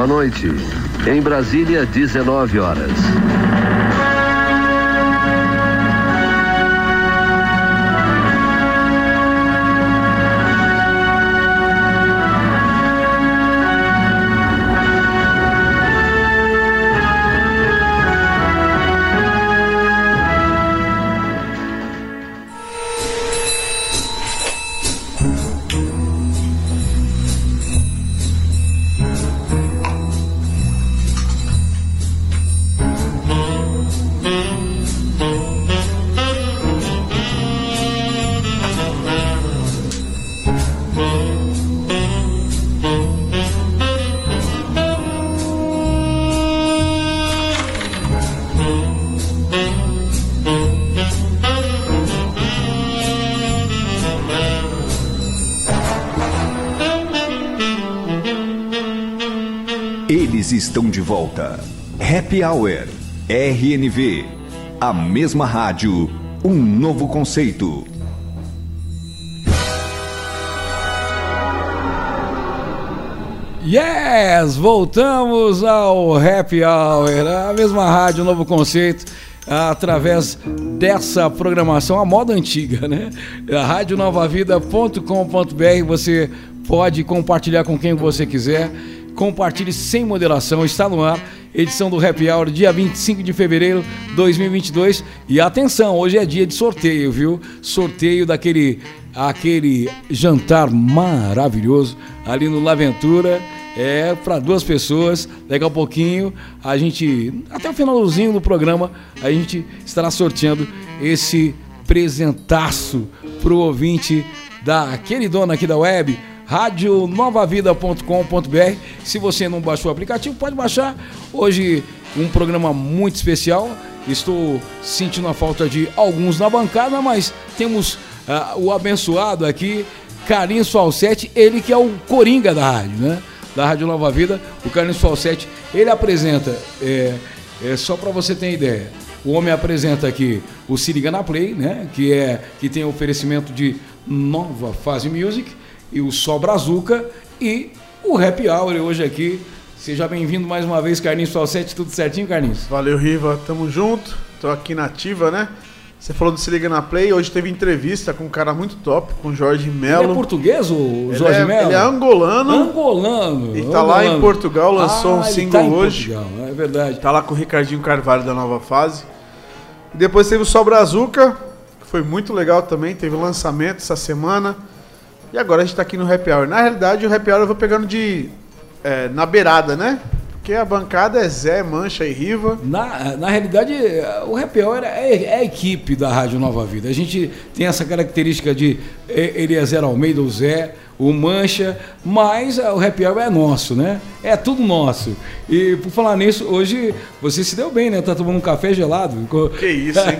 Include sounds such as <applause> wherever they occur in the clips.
Boa noite. Em Brasília, 19 horas. Hour. RNV. A mesma rádio. Um novo conceito. Yes! Voltamos ao Happy Hour, a mesma rádio, novo conceito, através dessa programação, a moda antiga, né? Radionovavida.com.br, você pode compartilhar com quem você quiser, compartilhe sem moderação, está no ar, edição do Happy Hour, dia 25 de fevereiro de 2022. E atenção, hoje é dia de sorteio, viu? Sorteio daquele aquele jantar maravilhoso ali no Laventura. É para duas pessoas. Daqui a pouquinho a gente, até o finalzinho do programa, a gente estará sorteando esse presentaço pro ouvinte da queridona aqui da web, radionovavida.com.br. Se você não baixou o aplicativo, pode baixar. Hoje um programa muito especial. Estou sentindo a falta de alguns na bancada, mas temos ah, o abençoado aqui, Carlinhos Falsetti, ele que é o coringa da rádio, né? Da Rádio Nova Vida, o Carlinhos Falsetti, ele apresenta, é, é só para você ter ideia, o homem apresenta aqui o Se Liga na Play, né? Que é que tem oferecimento de Nova Fase Music e o Sol Brazuca e o Happy Hour hoje aqui. Seja bem-vindo mais uma vez, Carlinhos Falsetti, tudo certinho, Carlinhos? Valeu, Riva. Tamo junto. Tô aqui na ativa, né? Você falou do Se Liga na Play. Hoje teve entrevista com um cara muito top, com o Jorge Melo. Ele é português, o Jorge é, Melo? Ele é angolano. Angolano. E tá lá em angolano. Portugal, lançou um ele single tá em hoje. Portugal, é verdade. Tá lá com o Ricardinho Carvalho da Nova Fase. E depois teve o Sol Brazuca, que foi muito legal também. Teve o lançamento essa semana. E agora a gente tá aqui no Happy Hour. Na realidade, o Happy Hour eu vou pegando de. é, na beirada, né? Porque a bancada é Zé, Mancha e Riva. Na, na realidade, o Happy Hour é, é a equipe da Rádio Nova Vida. A gente tem essa característica de Eliezer Almeida, o Zé, o Mancha, mas eh, o Happy Hour é nosso, né? É tudo nosso. E por falar nisso, hoje você se deu bem, né? Tá tomando um café gelado. Que isso, hein?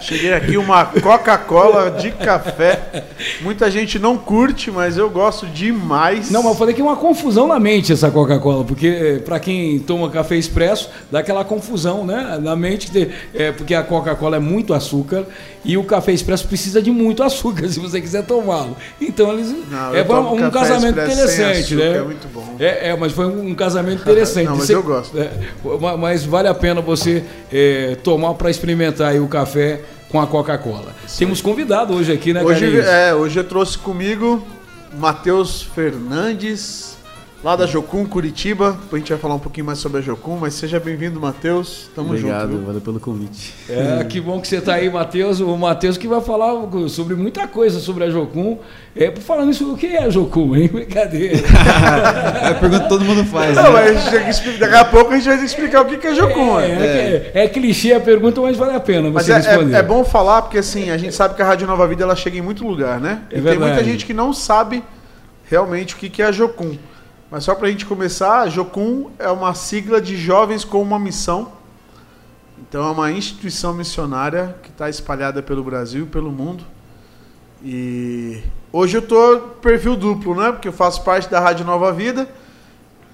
Cheguei aqui uma Coca-Cola de café. Muita gente não curte, mas eu gosto demais. Não, mas eu falei que é uma confusão na mente essa Coca-Cola, porque para quem toma café expresso, dá aquela confusão, né? Na mente, de- é, porque a Coca-Cola é muito açúcar e o café expresso precisa de muito açúcar <laughs> se você quiser tomá-lo. Então eles Não, é um casamento interessante, né? é muito bom. É, é, mas foi um casamento <laughs> interessante. Não, mas Você- eu gosto. é, ma- mas vale a pena você é, tomar para experimentar o café com a Coca-Cola. Temos convidado hoje aqui, né, Hoje, é, hoje eu trouxe comigo Matheus Fernandes, lá da Jocum, Curitiba. Depois a gente vai falar um pouquinho mais sobre a Jocum, mas seja bem-vindo, Matheus. Tamo Obrigado, junto. viu? valeu pelo convite. É, que bom que você está aí, Matheus. O Matheus que vai falar sobre muita coisa sobre a Jocum. É, por falar nisso, o que é a Jocum, hein? <laughs> Brincadeira. É a pergunta que todo mundo faz. Não, né? mas a daqui a pouco a gente vai explicar o que é Jocum. É, né? é, é clichê a pergunta, mas vale a pena Mas você é, responder. é- é bom falar, porque assim, a gente sabe que a Rádio Nova Vida ela chega em muito lugar, né? É e tem muita verdade. gente que não sabe realmente o que que é a Jocum. Mas só pra gente começar, a Jocum é uma sigla de Jovens com uma Missão. Então é uma instituição missionária que está espalhada pelo Brasil e pelo mundo. E hoje eu tô perfil duplo, né? Porque eu faço parte da Rádio Nova Vida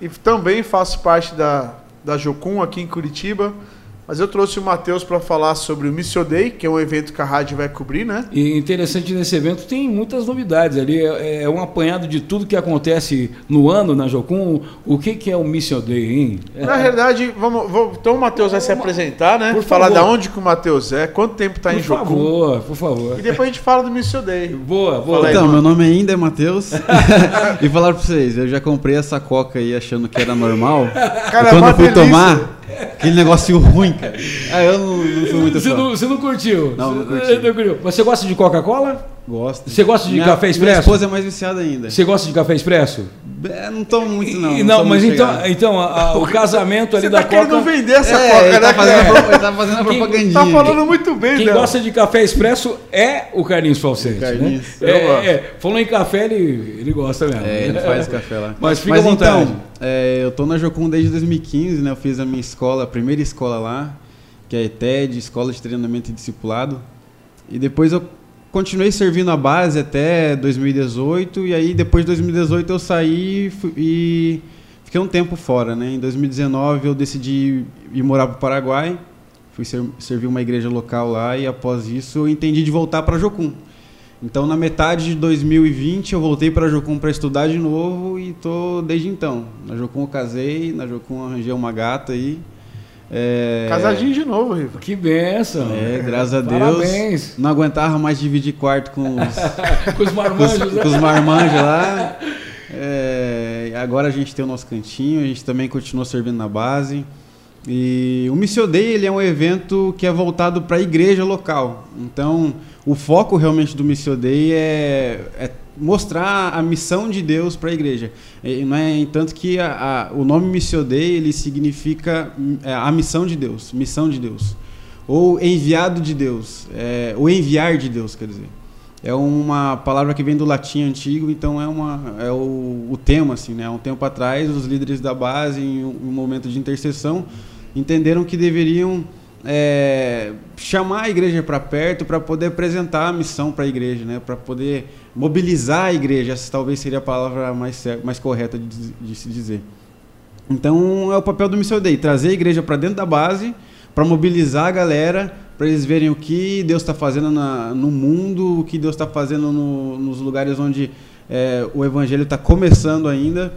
e também faço parte da, da Jocum aqui em Curitiba. Mas eu trouxe o Matheus para falar sobre o Missio Day, que é um evento que a rádio vai cobrir, né? E interessante nesse evento tem muitas novidades ali. É, é um apanhado de tudo que acontece no ano na Jocum. O que, que é o Mission Day, hein? É. Na realidade, vamos, vamos- então o Matheus vai se apresentar, né? Por falar favor. da onde que o Matheus é, quanto tempo está em por Jocum. favor, por favor. E depois a gente fala do Missio Day. Boa, boa. Fala aí, Então, mano. meu nome ainda é Matheus. <laughs> e falar pra vocês, eu já comprei essa coca aí achando que era normal. Cara, é quando uma eu fui delícia. tomar, aquele negócio ruim, cara. Ah, eu não, não fui muito Você fã. não, você não curtiu? Não, não curtiu. Mas você gosta de Coca-Cola? Gosto. Você gosta de minha, café Minha expresso? esposa é mais viciada ainda. Você gosta de café expresso? É, não tomo muito, não. E- não, não, mas então, chegado. então a- a- o <laughs> casamento ali Você da tá querendo Coca. vender essa É, coca, ele né? tá fazendo, pro- ele tá fazendo a propagandinha. Tá falando muito bem Quem dela. gosta de café expresso é o Carlinhos Falsete. O Carlinhos. Né? É, é, falou em café, ele, ele gosta mesmo. É, ele faz café lá. Mas fica à vontade. então, é, eu tô na Jocum desde 2015, né? Eu fiz a minha escola, a primeira escola lá, que é a ETED, Escola de Treinamento e Discipulado. E depois eu continuei servindo a base até 2018, e aí depois de 2018 eu saí e e fiquei um tempo fora, né? Em 2019 eu decidi ir morar para o Paraguai, fui ser- servir uma igreja local lá e após isso eu entendi de voltar para Jocum. Então, na metade de 2020, eu voltei para Jocum para estudar de novo e tô desde então. Na Jocum eu casei, na Jocum arranjei uma gata aí. É, Casadinho de novo, Riva. Que benção. É, graças a Deus. Parabéns. Não aguentava mais dividir quarto com os, <laughs> Com os com os, marmanjos. né? com os marmanjos lá. <laughs> É, agora a gente tem o nosso cantinho, a gente também continua servindo na base. E o Missio Day ele é um evento que é voltado para a igreja local. Então, o foco realmente do Missio Day é, é mostrar a missão de Deus para a igreja. E não é tanto que a- a- o nome Missio Day ele significa é, a missão de Deus, missão de Deus, ou enviado de Deus, é, o enviar de Deus, quer dizer. É uma palavra que vem do latim antigo, então é, uma, é o, o tema, assim, né? Um tempo atrás, os líderes da base, em um momento de intercessão, entenderam que deveriam é, chamar a igreja para perto para poder apresentar a missão para a igreja, né? Para poder mobilizar a igreja, essa talvez seria a palavra mais, mais correta de, de se dizer. Então é o papel do Missão Day, trazer a igreja para dentro da base, para mobilizar a galera, para eles verem o que Deus está fazendo na- no mundo, o que Deus está fazendo no- nos lugares onde é, o evangelho está começando ainda.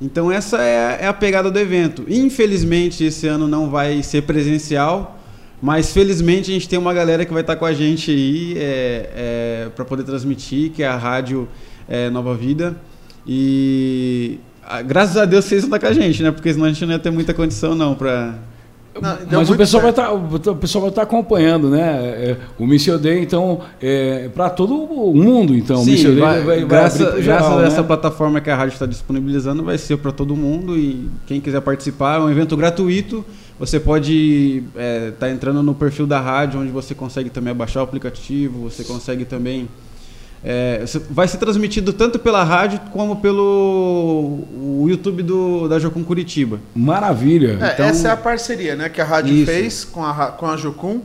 Então essa é, é a pegada do evento. Infelizmente esse ano não vai ser presencial, mas felizmente a gente tem uma galera que vai estar com a gente aí para poder transmitir, que é a rádio é, Nova Vida. E ah, graças a Deus vocês estão com a gente, né? Porque senão a gente não ia ter muita condição não para Não, deu Mas o muito pessoal, vai estar, o pessoal vai estar acompanhando, né? É, O Missio Day, então, é, para todo o mundo, então. o Sim, Missio Day vai- vai, vai graças, abrir pro graças geral, a essa né? plataforma que a rádio está disponibilizando, vai ser para todo mundo e quem quiser participar é um evento gratuito. Você pode estar entrando no perfil da rádio, onde você consegue também baixar o aplicativo, você consegue também. é, vai ser transmitido tanto pela rádio como pelo o YouTube do, da Jocum Curitiba. Maravilha. É, Então- essa é a parceria né, que a rádio Isso. fez com a, com a Jocum.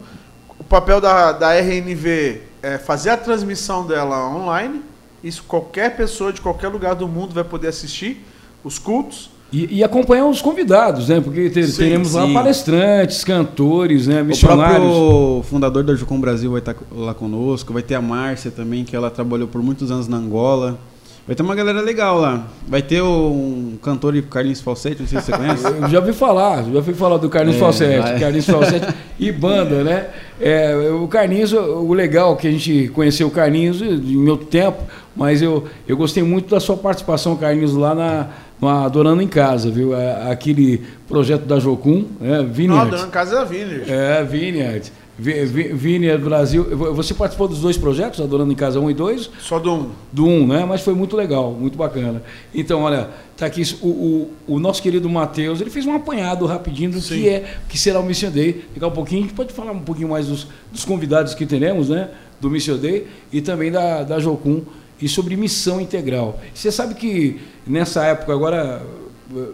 O papel da, da RNV é fazer a transmissão dela online. Isso qualquer pessoa de qualquer lugar do mundo vai poder assistir os cultos. E, e acompanhar os convidados, né? Porque ter- Sim, teremos lá sim. palestrantes, cantores, né? O Missionários. próprio fundador da Jucom Brasil vai estar lá conosco. Vai ter a Márcia também, que ela trabalhou por muitos anos na Angola. Vai ter uma galera legal lá. Vai ter um cantor, o Carlinhos Falsete, não sei se você <laughs> conhece. Eu já ouvi falar, já ouvi falar do Carlinhos É, Falsete, vai. Carlinhos Falsete e banda, né? É, o Carlinhos, o legal é que a gente conheceu o Carlinhos em meu tempo, mas eu, eu gostei muito da sua participação, Carlinhos, lá na, Adorando em Casa, viu? É, Aquele projeto da Jocum, né? Não, Vineyard. dona Casa da Vineyard. É, Vineyard. Vi- Vi- Vineyard Brasil. Você participou dos dois projetos, Adorando em Casa 1 e 2? Só do um. do 1, né? Mas foi muito legal, muito bacana. Então, olha, tá aqui o, o, o nosso querido Matheus, ele fez um apanhado rapidinho do Sim. que é, que será o Mission Day. Daqui a pouquinho a gente pode falar um pouquinho mais dos, dos convidados que teremos, né? Do Mission Day e também da, da Jocum e sobre missão integral. Você sabe que nessa época agora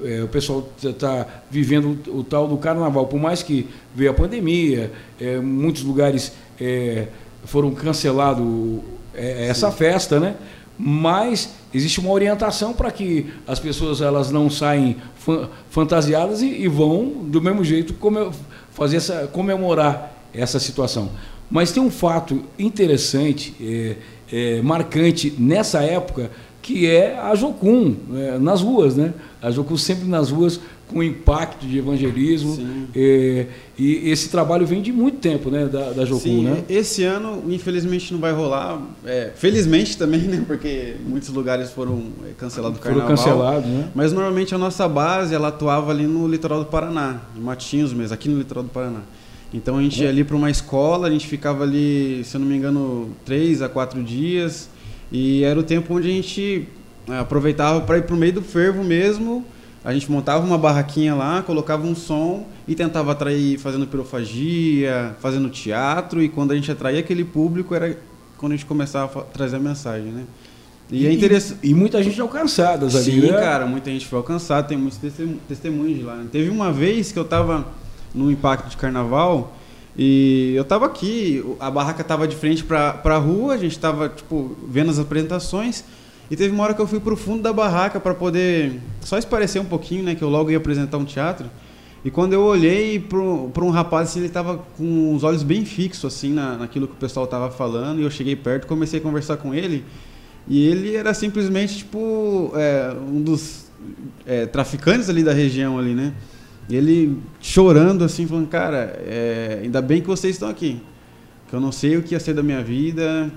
é, o pessoal está vivendo o, o tal do carnaval, por mais que veio a pandemia, é, muitos lugares é, foram cancelados essa festa, né? mas existe uma orientação para que as pessoas elas não saem fan- fantasiadas e, e vão do mesmo jeito come- fazer essa comemorar essa situação. Mas tem um fato interessante, é, marcante nessa época, que é a Jocum é, nas ruas, né? A Jocum sempre nas ruas com impacto de evangelismo. É, e esse trabalho vem de muito tempo, né? Da, da Jocum, Sim, né? esse ano, infelizmente, não vai rolar. É, felizmente também, né? Porque muitos lugares foram é, cancelados do Foram carnaval. cancelados, né? Mas normalmente a nossa base, ela atuava ali no litoral do Paraná, em Matinhos mesmo, aqui no litoral do Paraná. Então a gente ia ali para uma escola, a gente ficava ali, se eu não me engano, três a quatro dias. E era o tempo onde a gente é, aproveitava para ir para o meio do fervo mesmo. A gente montava uma barraquinha lá, colocava um som e tentava atrair fazendo pirofagia, fazendo teatro. E quando a gente atraía aquele público, era quando a gente começava a trazer a mensagem, né? E, é interessante. E, muita gente alcançadas ali, Sim, né? cara, muita gente foi alcançada, tem muitos testemun- testemunhos de lá. né? Teve uma vez que eu tava no impacto de carnaval e eu tava aqui, a barraca tava de frente pra, pra rua, a gente tava, tipo, vendo as apresentações. E teve uma hora que eu fui pro fundo da barraca para poder só esparecer um pouquinho, né? Que eu logo ia apresentar um teatro. E quando eu olhei pro um rapaz, assim, ele tava com os olhos bem fixos, assim, na, naquilo que o pessoal tava falando. E eu cheguei perto, comecei a conversar com ele. E ele era simplesmente, tipo, é, um dos é, traficantes ali da região ali, né? Ele chorando, assim, falando, cara, é, ainda bem que vocês estão aqui. Que eu não sei o que ia ser da minha vida.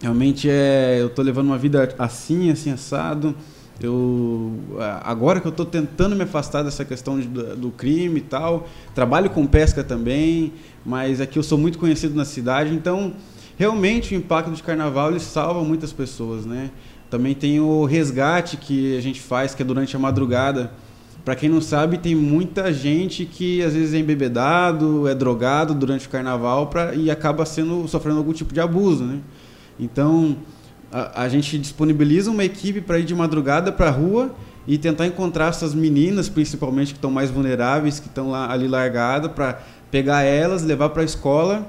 Realmente é, eu tô levando uma vida assim, assim, assado. Eu, agora que eu tô tentando me afastar dessa questão de- do, do crime e tal, trabalho com pesca também, mas aqui eu sou muito conhecido na cidade, então realmente o impacto de carnaval ele salva muitas pessoas, né? Também tem o resgate que a gente faz, que é durante a madrugada. Para quem não sabe, tem muita gente que às vezes é embebedado, é drogado durante o carnaval pra, e acaba sendo sofrendo algum tipo de abuso, né? Então, a, a gente disponibiliza uma equipe para ir de madrugada para a rua e tentar encontrar essas meninas, principalmente que estão mais vulneráveis, que estão ali largadas, para pegar elas, levar para a escola,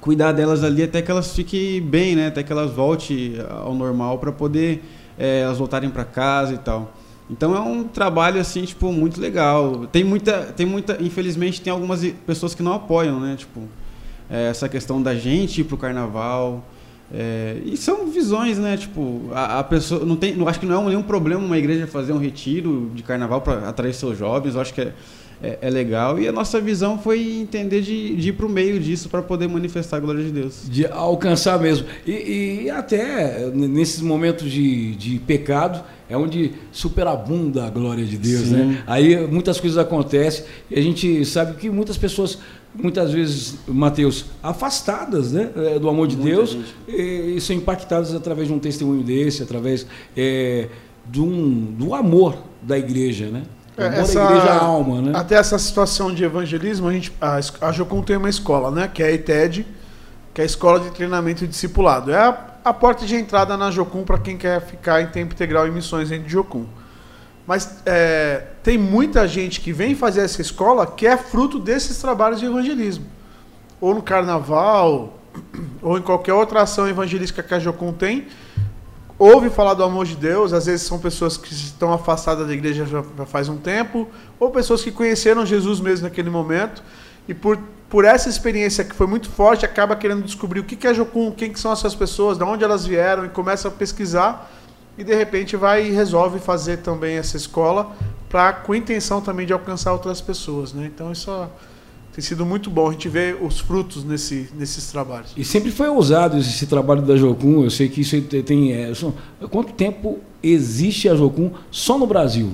cuidar delas ali até que elas fiquem bem, né? Até que elas voltem ao normal para poder eh, elas voltarem para casa e tal. Então é um trabalho assim, tipo, muito legal. Tem muita, tem muita, infelizmente tem algumas pessoas que não apoiam, né? Tipo, eh, essa questão da gente ir pro carnaval. É, e são visões, né? Tipo, a, a pessoa não tem, não acho que não é nenhum problema uma igreja fazer um retiro de carnaval para atrair seus jovens. Eu acho que é, é, é legal. E a nossa visão foi entender de, de ir para o meio disso para poder manifestar a glória de Deus. De alcançar mesmo. E, e até nesses momentos de, de pecado é onde superabunda a glória de Deus, Sim. né? Aí muitas coisas acontecem e a gente sabe que muitas pessoas, muitas vezes, Mateus, afastadas né, eh, do amor de Muita Deus, e, e são impactadas através de um testemunho desse, através eh, de um, do amor da igreja, né? Amor Essa- igreja alma, né? Até essa situação de evangelismo, a, gente, a, a Jocum tem uma escola, né? Que é a ITED, que é a Escola de Treinamento e Discipulado. É a, a porta de entrada na Jocum para quem quer ficar em tempo integral em missões dentro de Jocum. Mas é, tem muita gente que vem fazer essa escola que é fruto desses trabalhos de evangelismo. Ou no carnaval, <clears throat> ou em qualquer outra ação evangelística que a Jocum tem, ouve falar do amor de Deus, às vezes são pessoas que estão afastadas da igreja já faz um tempo, ou pessoas que conheceram Jesus mesmo naquele momento, e por, por essa experiência que foi muito forte, acaba querendo descobrir o que é Jocum, quem que são essas pessoas, de onde elas vieram, e começa a pesquisar, e de repente vai e resolve fazer também essa escola, pra, com a intenção também de alcançar outras pessoas. Né? Então isso tem sido muito bom, a gente vê os frutos nesse, nesses trabalhos. E sempre foi ousado esse trabalho da Jocum. Eu sei que isso tem, é, só- quanto tempo existe a Jocum só no Brasil?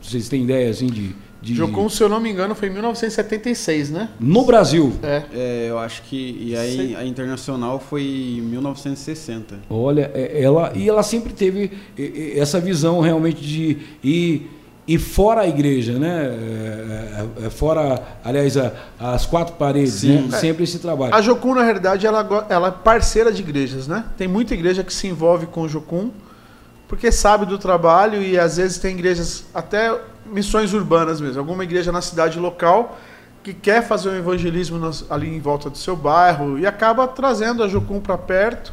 Vocês têm ideia assim de. De Jocum, se eu não me engano, foi em 1976, né? No Brasil. É. É, eu acho que. E aí Sei. a internacional foi em 1960. Olha, é- ela e ela sempre teve essa visão realmente de ir, ir fora a igreja, né? É, é, fora, aliás, as quatro paredes, Sim. né? Sempre esse trabalho. A Jocum, na realidade, ela, ela é parceira de igrejas, né? Tem muita igreja que se envolve com o Jocum, porque sabe do trabalho e às vezes tem igrejas, até missões urbanas mesmo. Alguma igreja na cidade local que quer fazer um evangelismo nas- ali em volta do seu bairro e acaba trazendo a Jocum para perto,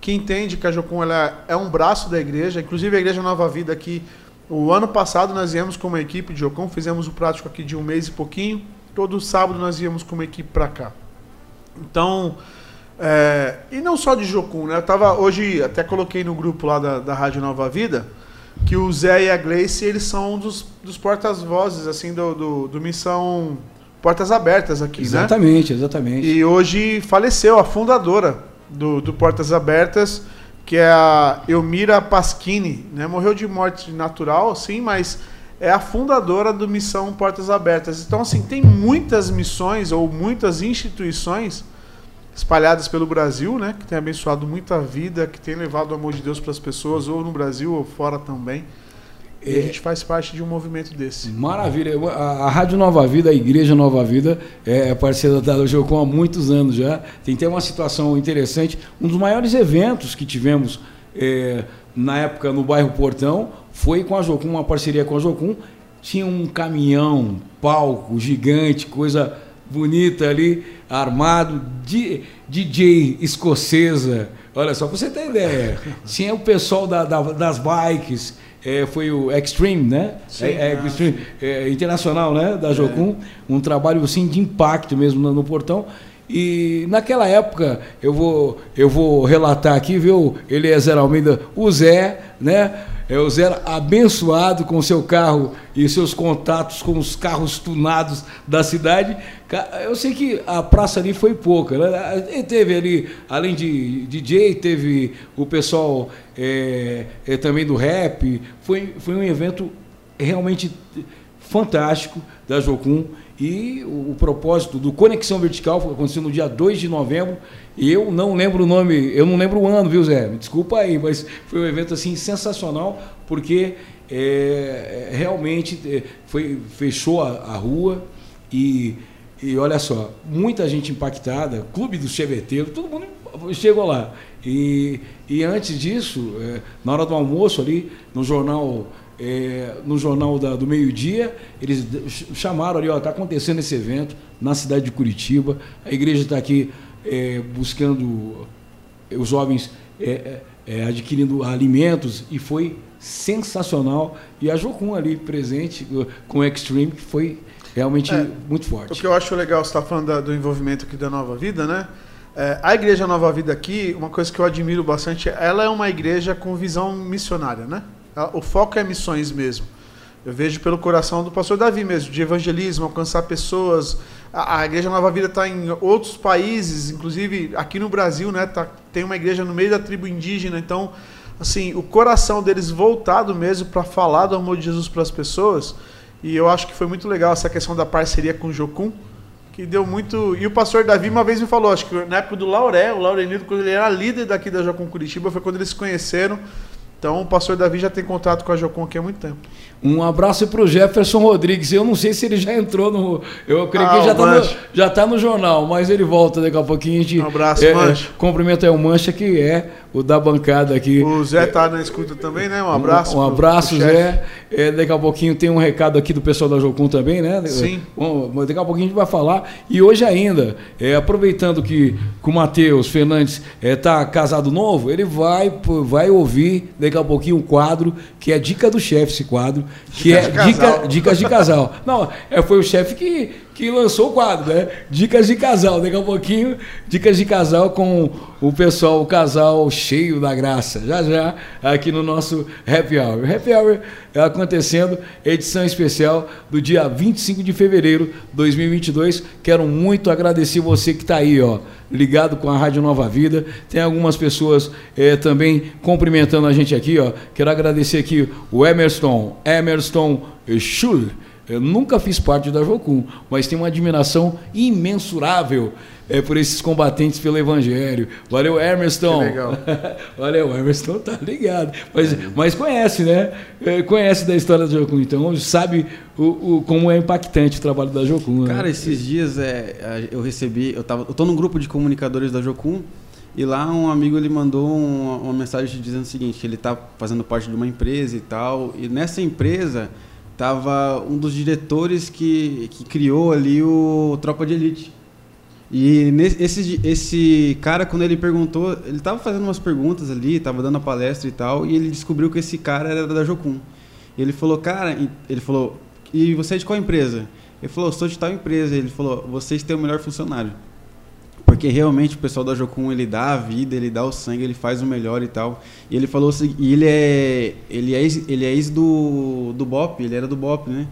que entende que a Jocum ela é um braço da igreja. Inclusive a Igreja Nova Vida aqui, o ano passado nós viemos com uma equipe de Jocum, fizemos o prático aqui de um mês e pouquinho. Todo sábado nós íamos com uma equipe para cá. Então, é, e não só de Jocum, né? Eu tava hoje, até coloquei no grupo lá da, da Rádio Nova Vida, que o Zé e a Gleice, eles são um dos, dos portas-vozes, assim, do, do, do Missão Portas Abertas aqui, exatamente, né? Exatamente, exatamente. E hoje faleceu a fundadora do, do Portas Abertas, que é a Elmira Pasquini, né? Morreu de morte natural, sim, mas é a fundadora do Missão Portas Abertas. Então, assim, tem muitas missões ou muitas instituições espalhadas pelo Brasil, né? Que tem abençoado muita vida, que tem levado o amor de Deus para as pessoas, ou no Brasil ou fora também. E a gente faz parte de um movimento desse. Maravilha. A, a Rádio Nova Vida, a Igreja Nova Vida, é, é parceira da Jocom há muitos anos já. Tem até uma situação interessante. Um dos maiores eventos que tivemos é, na época no bairro Portão foi com a Jocum, uma parceria com a Jocum. Tinha um caminhão, palco gigante, coisa bonita ali, armado, de, DJ escocesa. Olha só, pra você ter ideia. <laughs> Tinha o pessoal da, da, das bikes é, foi o Extreme, né? Sim, é, é, Extreme, é, internacional, né? Da Jocum. Um trabalho assim de impacto mesmo no, no, portão. E naquela época, eu vou, eu vou relatar aqui, viu, Eliezer Almeida, o Zé, né? É o Zé abençoado com seu carro e seus contatos com os carros tunados da cidade. Eu sei que a praça ali foi pouca. Né? Teve ali, além de DJ, teve o pessoal é, é, também do rap. Foi, foi um evento realmente fantástico da Jocum. E o, o, propósito do Conexão Vertical aconteceu no dia 2 de novembro. Eu não lembro o nome, eu não lembro o ano, viu, Zé? Me desculpa aí, mas foi um evento assim sensacional, porque é, realmente é, foi, fechou a, a rua e, e olha só, muita gente impactada, clube dos cheveteiros, todo mundo chegou lá. E, e antes disso, é, na hora do almoço ali, no jornal é, no jornal da, do meio-dia, eles chamaram ali, ó, está acontecendo esse evento na cidade de Curitiba, a igreja está aqui é, buscando os jovens é, é, é, adquirindo alimentos e foi sensacional. E a Jocum ali presente com o Extreme, que foi realmente é, muito forte. O que eu acho legal, você está falando da, do envolvimento aqui da Nova Vida, né? É, a Igreja Nova Vida aqui, uma coisa que eu admiro bastante, ela é uma igreja com visão missionária, né? O foco é missões mesmo. Eu vejo pelo coração do pastor Davi mesmo, de evangelismo, alcançar pessoas. A, a Igreja Nova Vida está em outros países, inclusive aqui no Brasil, né? Tá, tem uma igreja no meio da tribo indígena, então, assim, o coração deles voltado mesmo para falar do amor de Jesus para as pessoas. E eu acho que foi muito legal essa questão da parceria com o Jocum, que deu muito. E o pastor Davi uma vez me falou, acho que na época do Lauré, o Laurenildo, quando ele era líder daqui da Jocum Curitiba, foi quando eles se conheceram. Então o pastor Davi já tem contato com a Jocum aqui há muito tempo. Um abraço para o Jefferson Rodrigues. Eu não sei se ele já entrou no. Eu creio ah, que ele já está no, tá no jornal, mas ele volta daqui a pouquinho. A gente, um abraço, é, Mancha. Cumprimento aí o Mancha, que é o da bancada aqui. O Zé está na escuta também, né? Um abraço. Um, um abraço, pro Zé. É, daqui a pouquinho tem um recado aqui do pessoal da Jocum também, né? Sim. Bom, daqui a pouquinho a gente vai falar. E hoje ainda, é, aproveitando que, que o Matheus Fernandes está é, casado novo, ele vai, vai ouvir daqui a pouquinho um quadro que é Dica do Chefe, esse quadro, que é dica, Dicas de Casal. Não, é, foi o chefe que que lançou o quadro, né? Dicas de casal. Daqui a pouquinho, dicas de casal com o pessoal, o casal cheio da graça. Já já, aqui no nosso Happy Hour. Happy Hour acontecendo, edição especial do dia 25 de fevereiro de 2022. Quero muito agradecer você que está aí, ó, ligado com a Rádio Nova Vida. Tem algumas pessoas é, também cumprimentando a gente aqui, ó. Quero agradecer aqui o Emerson, Emerson Schul eu nunca fiz parte da Jocum, mas tenho uma admiração imensurável é, por esses combatentes pelo Evangelho. Valeu, Emerson. legal. <laughs> Valeu, Emerson tá ligado. Mas, mas conhece, né? É, conhece da história da Jocum, então sabe o, o, como é impactante o trabalho da Jocum. Né? Cara, né? esses dias é, eu recebi, eu, tava, eu tô num grupo de comunicadores da Jocum e lá um amigo ele mandou uma, uma mensagem dizendo o seguinte, que ele está fazendo parte de uma empresa e tal, e nessa empresa tava um dos diretores que, que criou ali o Tropa de Elite. E esse, esse cara, quando ele perguntou, ele estava fazendo umas perguntas ali, estava dando a palestra e tal, e ele descobriu que esse cara era da Jocum. Ele falou, cara, ele falou, e você é de qual empresa? Ele falou, sou de tal empresa. Ele falou, vocês têm o melhor funcionário. Porque realmente o pessoal da Jocum, ele dá a vida, ele dá o sangue, ele faz o melhor e tal. E ele falou, e ele é, ele é ex, ele é ex do, do BOP, ele era do BOP, né?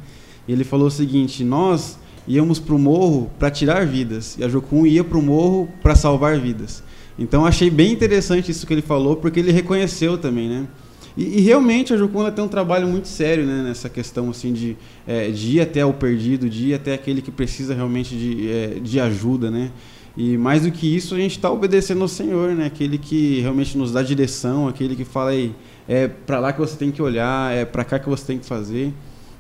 E ele falou o seguinte, nós íamos para o morro para tirar vidas e a Jocum ia para o morro para salvar vidas. Então achei bem interessante isso que ele falou, porque ele reconheceu também, né? E, e realmente a Jocum tem um trabalho muito sério né, nessa questão assim de, é, de ir até o perdido, de ir até aquele que precisa realmente de, é, de ajuda, né? E mais do que isso, a gente está obedecendo ao Senhor, né? Aquele que realmente nos dá direção, aquele que fala aí, é para lá que você tem que olhar, é para cá que você tem que fazer.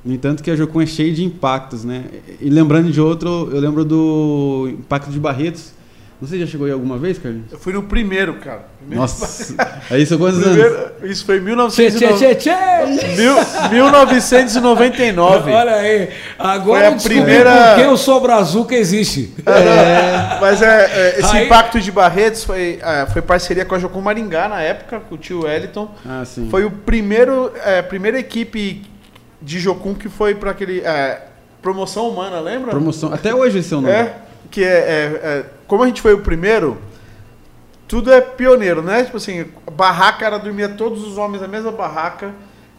No entanto que a Jocum é cheia de impactos, né? E lembrando de outro, eu lembro do Impacto de Barretos. Você já chegou aí alguma vez, Carlinhos? Eu fui no primeiro, cara. Primeiro Nossa, <laughs> aí são quantos primeiro, anos? Isso foi em Tchê, 1999. tchê, tchê, tchê. Mil- 1999. Olha aí, agora Foi a eu descobri primeira- por que o Sobra Azul que existe. É, mas é, é, esse Aí- impacto de Barretos foi, é, foi parceria com a Jocum Maringá na época, com o tio Wellington. Ah, sim. Foi o primeiro, é, primeira equipe de Jocum que foi para aquele é, promoção humana, lembra? Promoção. Até hoje esse é o nome. É, que é, é- é- como a gente foi o primeiro, tudo é pioneiro, né? Tipo assim, a barraca era dormia todos os homens na mesma barraca,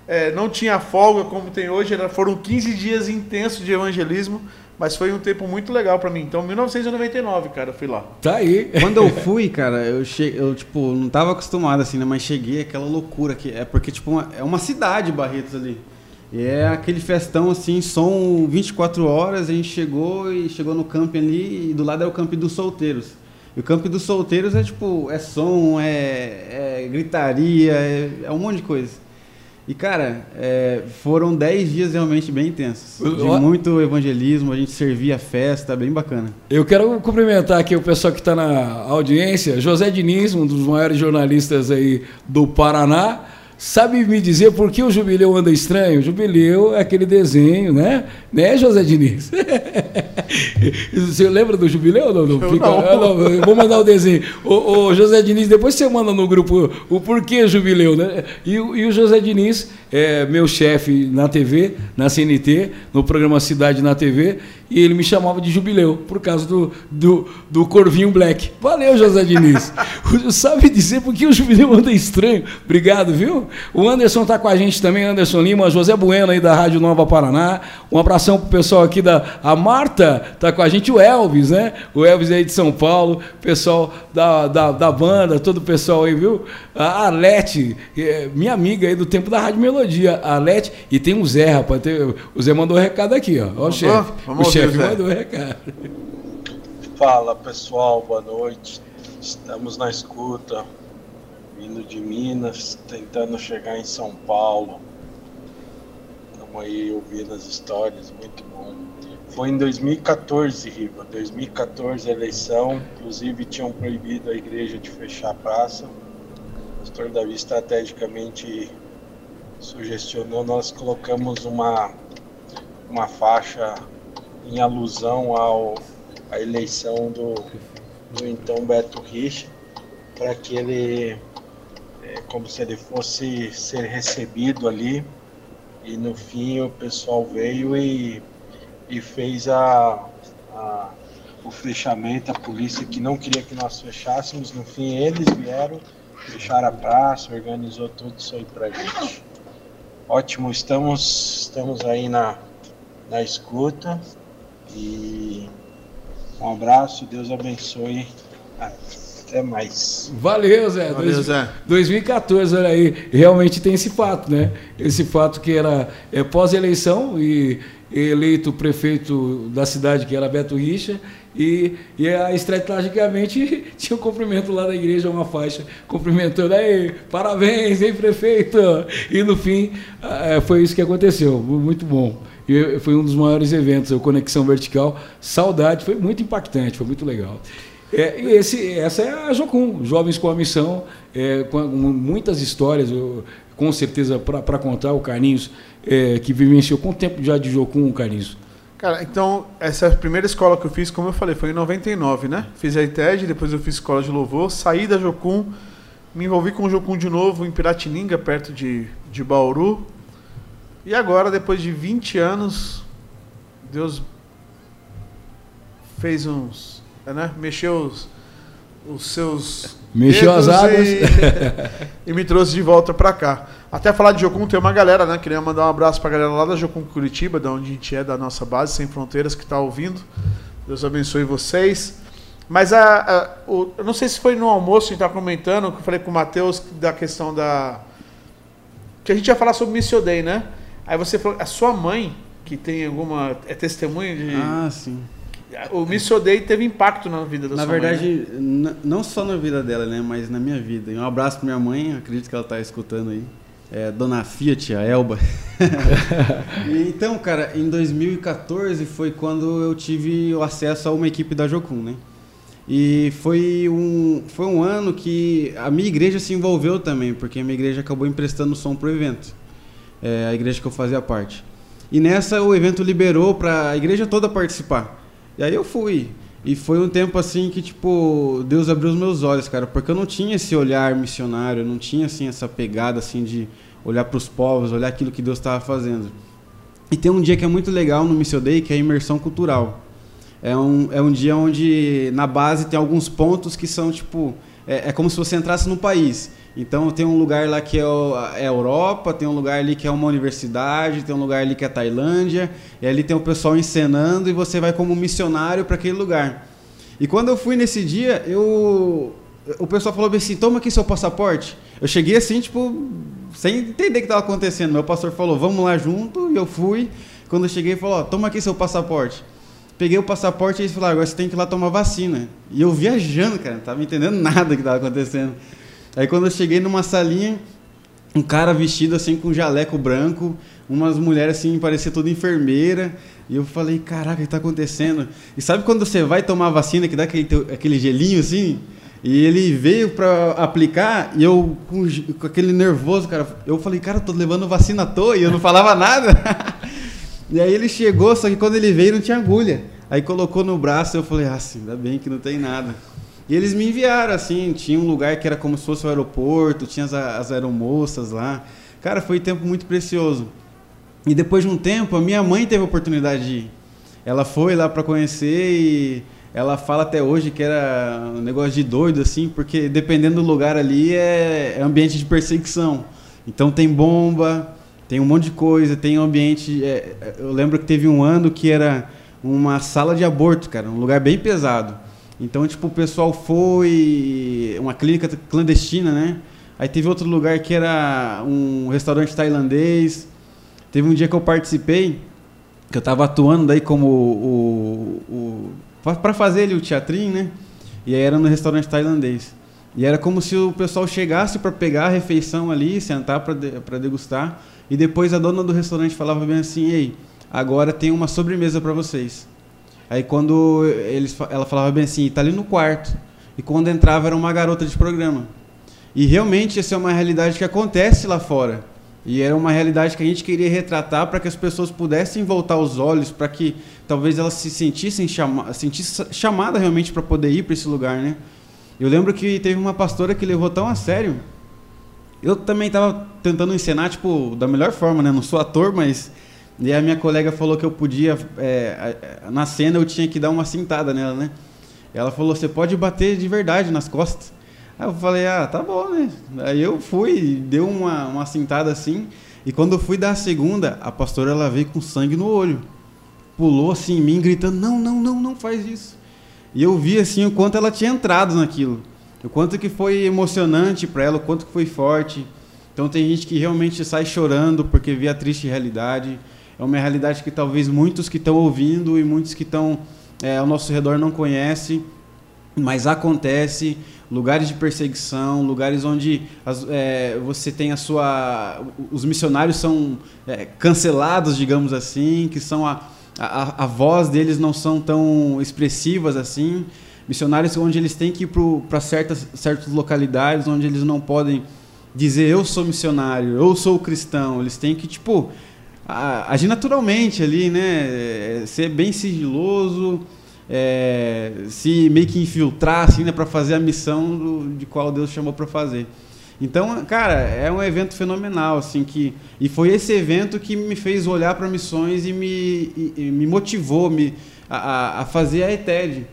é, não tinha folga como tem hoje, era, foram 15 dias intensos de evangelismo, mas foi um tempo muito legal para mim. Então, 1999, cara, eu fui lá. Tá aí. Quando eu fui, cara, eu cheguei, eu tipo, não tava acostumado assim, né, mas cheguei aquela loucura que é porque tipo, uma- é uma cidade Barretos ali. E é aquele festão assim, som 24 horas, a gente chegou e chegou no camping ali e do lado é o camping dos solteiros. E o camping dos solteiros é tipo, é som, é, é gritaria, é, é um monte de coisa. E cara, é, foram 10 dias realmente bem intensos. De muito evangelismo, a gente servia a festa, bem bacana. Eu quero cumprimentar aqui o pessoal que está na audiência. José Diniz, um dos maiores jornalistas aí do Paraná. Sabe me dizer por que o Jubileu anda estranho? O Jubileu é aquele desenho, né? Né, José Diniz? <laughs> Você lembra do Jubileu? Não, não, Eu fica- não. Ah, não, vou mandar o desenho. Ô, ô, José Diniz, depois você manda no grupo o porquê Jubileu, né? E, o- e o José Diniz é meu chefe na TV, na CNT, no programa Cidade na TV, e ele me chamava de Jubileu, por causa do, do, do Corvinho Black. Valeu, José Diniz. <laughs> Sabe dizer por que o Jubileu anda estranho? Obrigado, viu? O Anderson tá com a gente também, Anderson Lima, José Bueno aí da Rádio Nova Paraná. Um abração pro pessoal aqui da. A Marta tá com a gente, o Elvis, né? O Elvis aí de São Paulo, pessoal da, da, da banda, todo o pessoal aí, viu? A Arlete, é, minha amiga aí do tempo da Rádio Melodia, a Arlete, e tem o Zé, rapaz. tem- o Zé mandou um recado aqui, ó. Ó, o chefe. O chefe mandou um recado. Fala pessoal, boa noite. Estamos na escuta, vindo de Minas, tentando chegar em São Paulo. Estamos aí ouvindo as histórias, muito bom. Foi em 2014, Riva, 2014 a eleição, inclusive tinham proibido a igreja de fechar a praça. O pastor Davi estrategicamente sugestionou, nós colocamos uma, uma faixa em alusão ao a eleição do, do então Beto Richa para que ele é, como se ele fosse ser recebido ali e no fim o pessoal veio e, e fez a, a- o fechamento, a polícia que não queria que nós fechássemos, no fim eles vieram, fecharam a praça, organizou tudo isso aí pra gente. Ótimo, estamos, estamos aí na, na escuta e um abraço, Deus abençoe. Até mais. Valeu, Zé. Valeu, Dois- Zé. 2014, olha aí. Realmente tem esse fato, né? Esse fato que era é, pós-eleição e eleito prefeito da cidade, que era Beto Richa, e, e a estrategicamente <laughs> tinha um cumprimento lá da igreja, uma faixa, cumprimentando, aí, parabéns, hein, prefeito? E no fim, ah, foi isso que aconteceu. Muito bom. E foi um dos maiores eventos, o Conexão Vertical. Saudade, foi muito impactante, foi muito legal. É, e esse, essa é a Jocum, Jovens com a Missão, é, com muitas histórias, eu- com certeza, para contar. O Carlinhos, é, que vivenciou quanto tempo já de Jocum, Carlinhos? Cara, então, essa primeira escola que eu fiz, como eu falei, foi em 99, né? Fiz a ITED, depois eu fiz escola de louvor, saí da Jocum, me envolvi com o Jocum de novo em Piratininga, perto de, de Bauru. E agora, depois de 20 anos, Deus fez uns. Né? Mexeu os, os seus. Mexeu as águas. E, <laughs> e me trouxe de volta pra cá. Até falar de Jocum, tem uma galera, né? Queria mandar um abraço pra galera lá da Jocum Curitiba, da onde a gente é, da nossa base, Sem Fronteiras, que tá ouvindo. Deus abençoe vocês. Mas a, a- o- eu não sei se foi no almoço que a gente tá comentando, que eu falei com o Matheus da questão da. Que a gente ia falar sobre Missio Day, né? Aí você falou, a sua mãe, que tem alguma. é testemunha de. Ah, sim. O Missio Day teve impacto na vida da Na sua mãe. né? verdade, não só na vida dela, né? Mas na minha vida. E um abraço pra minha mãe, acredito que ela tá escutando aí. É, Dona Fiat, a Elba. <laughs> E, então, cara, em 2014 foi quando eu tive o acesso a uma equipe da Jocum, né? E foi um, foi um ano que a minha igreja se envolveu também, porque a minha igreja acabou emprestando som pro evento. É, a igreja que eu fazia parte. E nessa o evento liberou para a igreja toda participar. E aí eu fui. E foi um tempo assim que, tipo, Deus abriu os meus olhos, cara, porque eu não tinha esse olhar missionário, eu não tinha, assim, essa pegada, assim, de olhar para os povos, olhar aquilo que Deus estava fazendo. E tem um dia que é muito legal no Missio Day, que é a imersão cultural. É um, é um dia onde na base tem alguns pontos que são tipo. É, é como se você entrasse no país. Então tem um lugar lá que é, é Europa, tem um lugar ali que é uma universidade, tem um lugar ali que é Tailândia, e ali tem o pessoal encenando e você vai como missionário para aquele lugar. E quando eu fui nesse dia, eu. O pessoal falou assim: toma aqui seu passaporte. Eu cheguei assim, tipo, sem entender o que estava acontecendo. Meu pastor falou: vamos lá junto, e eu fui. Quando eu cheguei, ele falou: toma aqui seu passaporte. Peguei o passaporte e eles falaram: agora você tem que ir lá tomar vacina. E eu viajando, cara, não tava entendendo <laughs> nada que estava acontecendo. Aí quando eu cheguei numa salinha, um cara vestido assim com jaleco branco, umas mulheres assim, parecia toda enfermeira. E eu falei, caraca, o que tá acontecendo? E sabe quando você vai tomar vacina que dá aquele, aquele gelinho assim? E ele veio pra aplicar e eu com, com aquele nervoso, cara, eu falei, cara, tô levando vacina à toa e eu não falava nada. <laughs> e aí ele chegou, só que quando ele veio não tinha agulha. Aí colocou no braço eu falei, ah, sim, ainda bem que não tem nada. E eles me enviaram, assim, tinha um lugar que era como se fosse o aeroporto, tinha as, as aeromoças lá. Cara, foi um tempo muito precioso. E depois de um tempo, a minha mãe teve a oportunidade de ir. Ela foi lá para conhecer e ela fala até hoje que era um negócio de doido, assim, porque dependendo do lugar ali é, é ambiente de perseguição. Então tem bomba, tem um monte de coisa, tem um ambiente. é, é, eu lembro que teve um ano que era uma sala de aborto, cara, um lugar bem pesado. Então, tipo, o pessoal foi. Uma clínica clandestina, né? Aí teve outro lugar que era um restaurante tailandês. Teve um dia que eu participei, que eu tava atuando daí como o. o, o para fazer ali o teatrinho, né? E aí era no restaurante tailandês. E era como se o pessoal chegasse para pegar a refeição ali, sentar para de, pra degustar. E depois a dona do restaurante falava bem assim: Ei, agora tem uma sobremesa para vocês. Aí quando eles, ela falava bem assim, tá ali no quarto. E quando entrava era uma garota de programa. E realmente essa é uma realidade que acontece lá fora. E era uma realidade que a gente queria retratar para que as pessoas pudessem voltar os olhos, para que talvez elas se sentissem chama sentissem chamada realmente para poder ir para esse lugar, né? Eu lembro que teve uma pastora que levou tão a sério. Eu também estava tentando encenar, tipo, da melhor forma, né? Não sou ator, mas e a minha colega falou que eu podia, é, a- na cena eu tinha que dar uma cintada nela, né? Ela falou, você pode bater de verdade nas costas. Aí eu falei, ah, tá bom, né? Aí eu fui, deu uma, uma cintada assim, e quando eu fui dar a segunda, a pastora ela veio com sangue no olho. Pulou assim em mim, gritando, não, não, não, não faz isso. E eu vi assim o quanto ela tinha entrado naquilo. O quanto que foi emocionante para ela, o quanto que foi forte. Então tem gente que realmente sai chorando porque vê a triste realidade. É uma realidade que talvez muitos que estão ouvindo e muitos que estão é, ao nosso redor não conhecem, mas acontece. Lugares de perseguição, lugares onde as- é, você tem a sua. Os missionários são é, cancelados, digamos assim, que são a, a, a voz deles não são tão expressivas assim. Missionários onde eles têm que ir para certas, certas localidades, onde eles não podem dizer eu sou missionário, eu sou cristão. Eles têm que, tipo, agir naturalmente ali, né? É, Ser bem sigiloso, é, se meio que infiltrar assim, né, para fazer a missão do- de qual Deus chamou para fazer. Então, cara, é um evento fenomenal, assim, que e foi esse evento que me fez olhar para missões e me, e- e me motivou me, a, a- a fazer a ETED,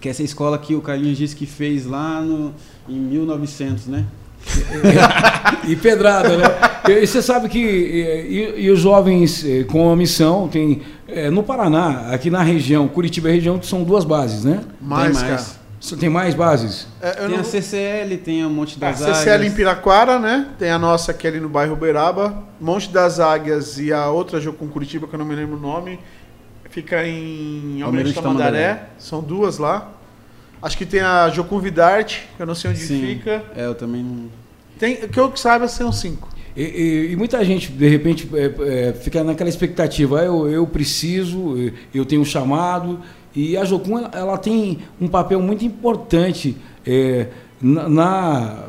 que é essa escola que o Carlinhos disse que fez lá no, em 1900, né? <laughs> E pedrada, né? E você sabe que e, e- e os jovens eh, com a missão tem eh, no Paraná, aqui na região, Curitiba é região, são duas bases, né? Mais, Tem mais. cara. Tem mais bases? É, eu Tem não- a CCL, tem a Monte A das CCL em Águias. Piraquara, né? Tem a nossa aqui ali no bairro Uberaba. Monte das Águias e a outra Jocum Curitiba, que eu não me lembro o nome. Fica em Almirante Almirante Tamandaré. Tamandaré. São duas lá. Acho que tem a Jocum Vidarte, que eu não sei onde Sim. fica. É, eu também não... Tem, que eu saiba, são cinco. E, e- e muita gente, de repente, é, é, fica naquela expectativa, ah, eu, eu preciso, eu- eu tenho um chamado, e a Jocum ela, ela tem um papel muito importante é, na, na-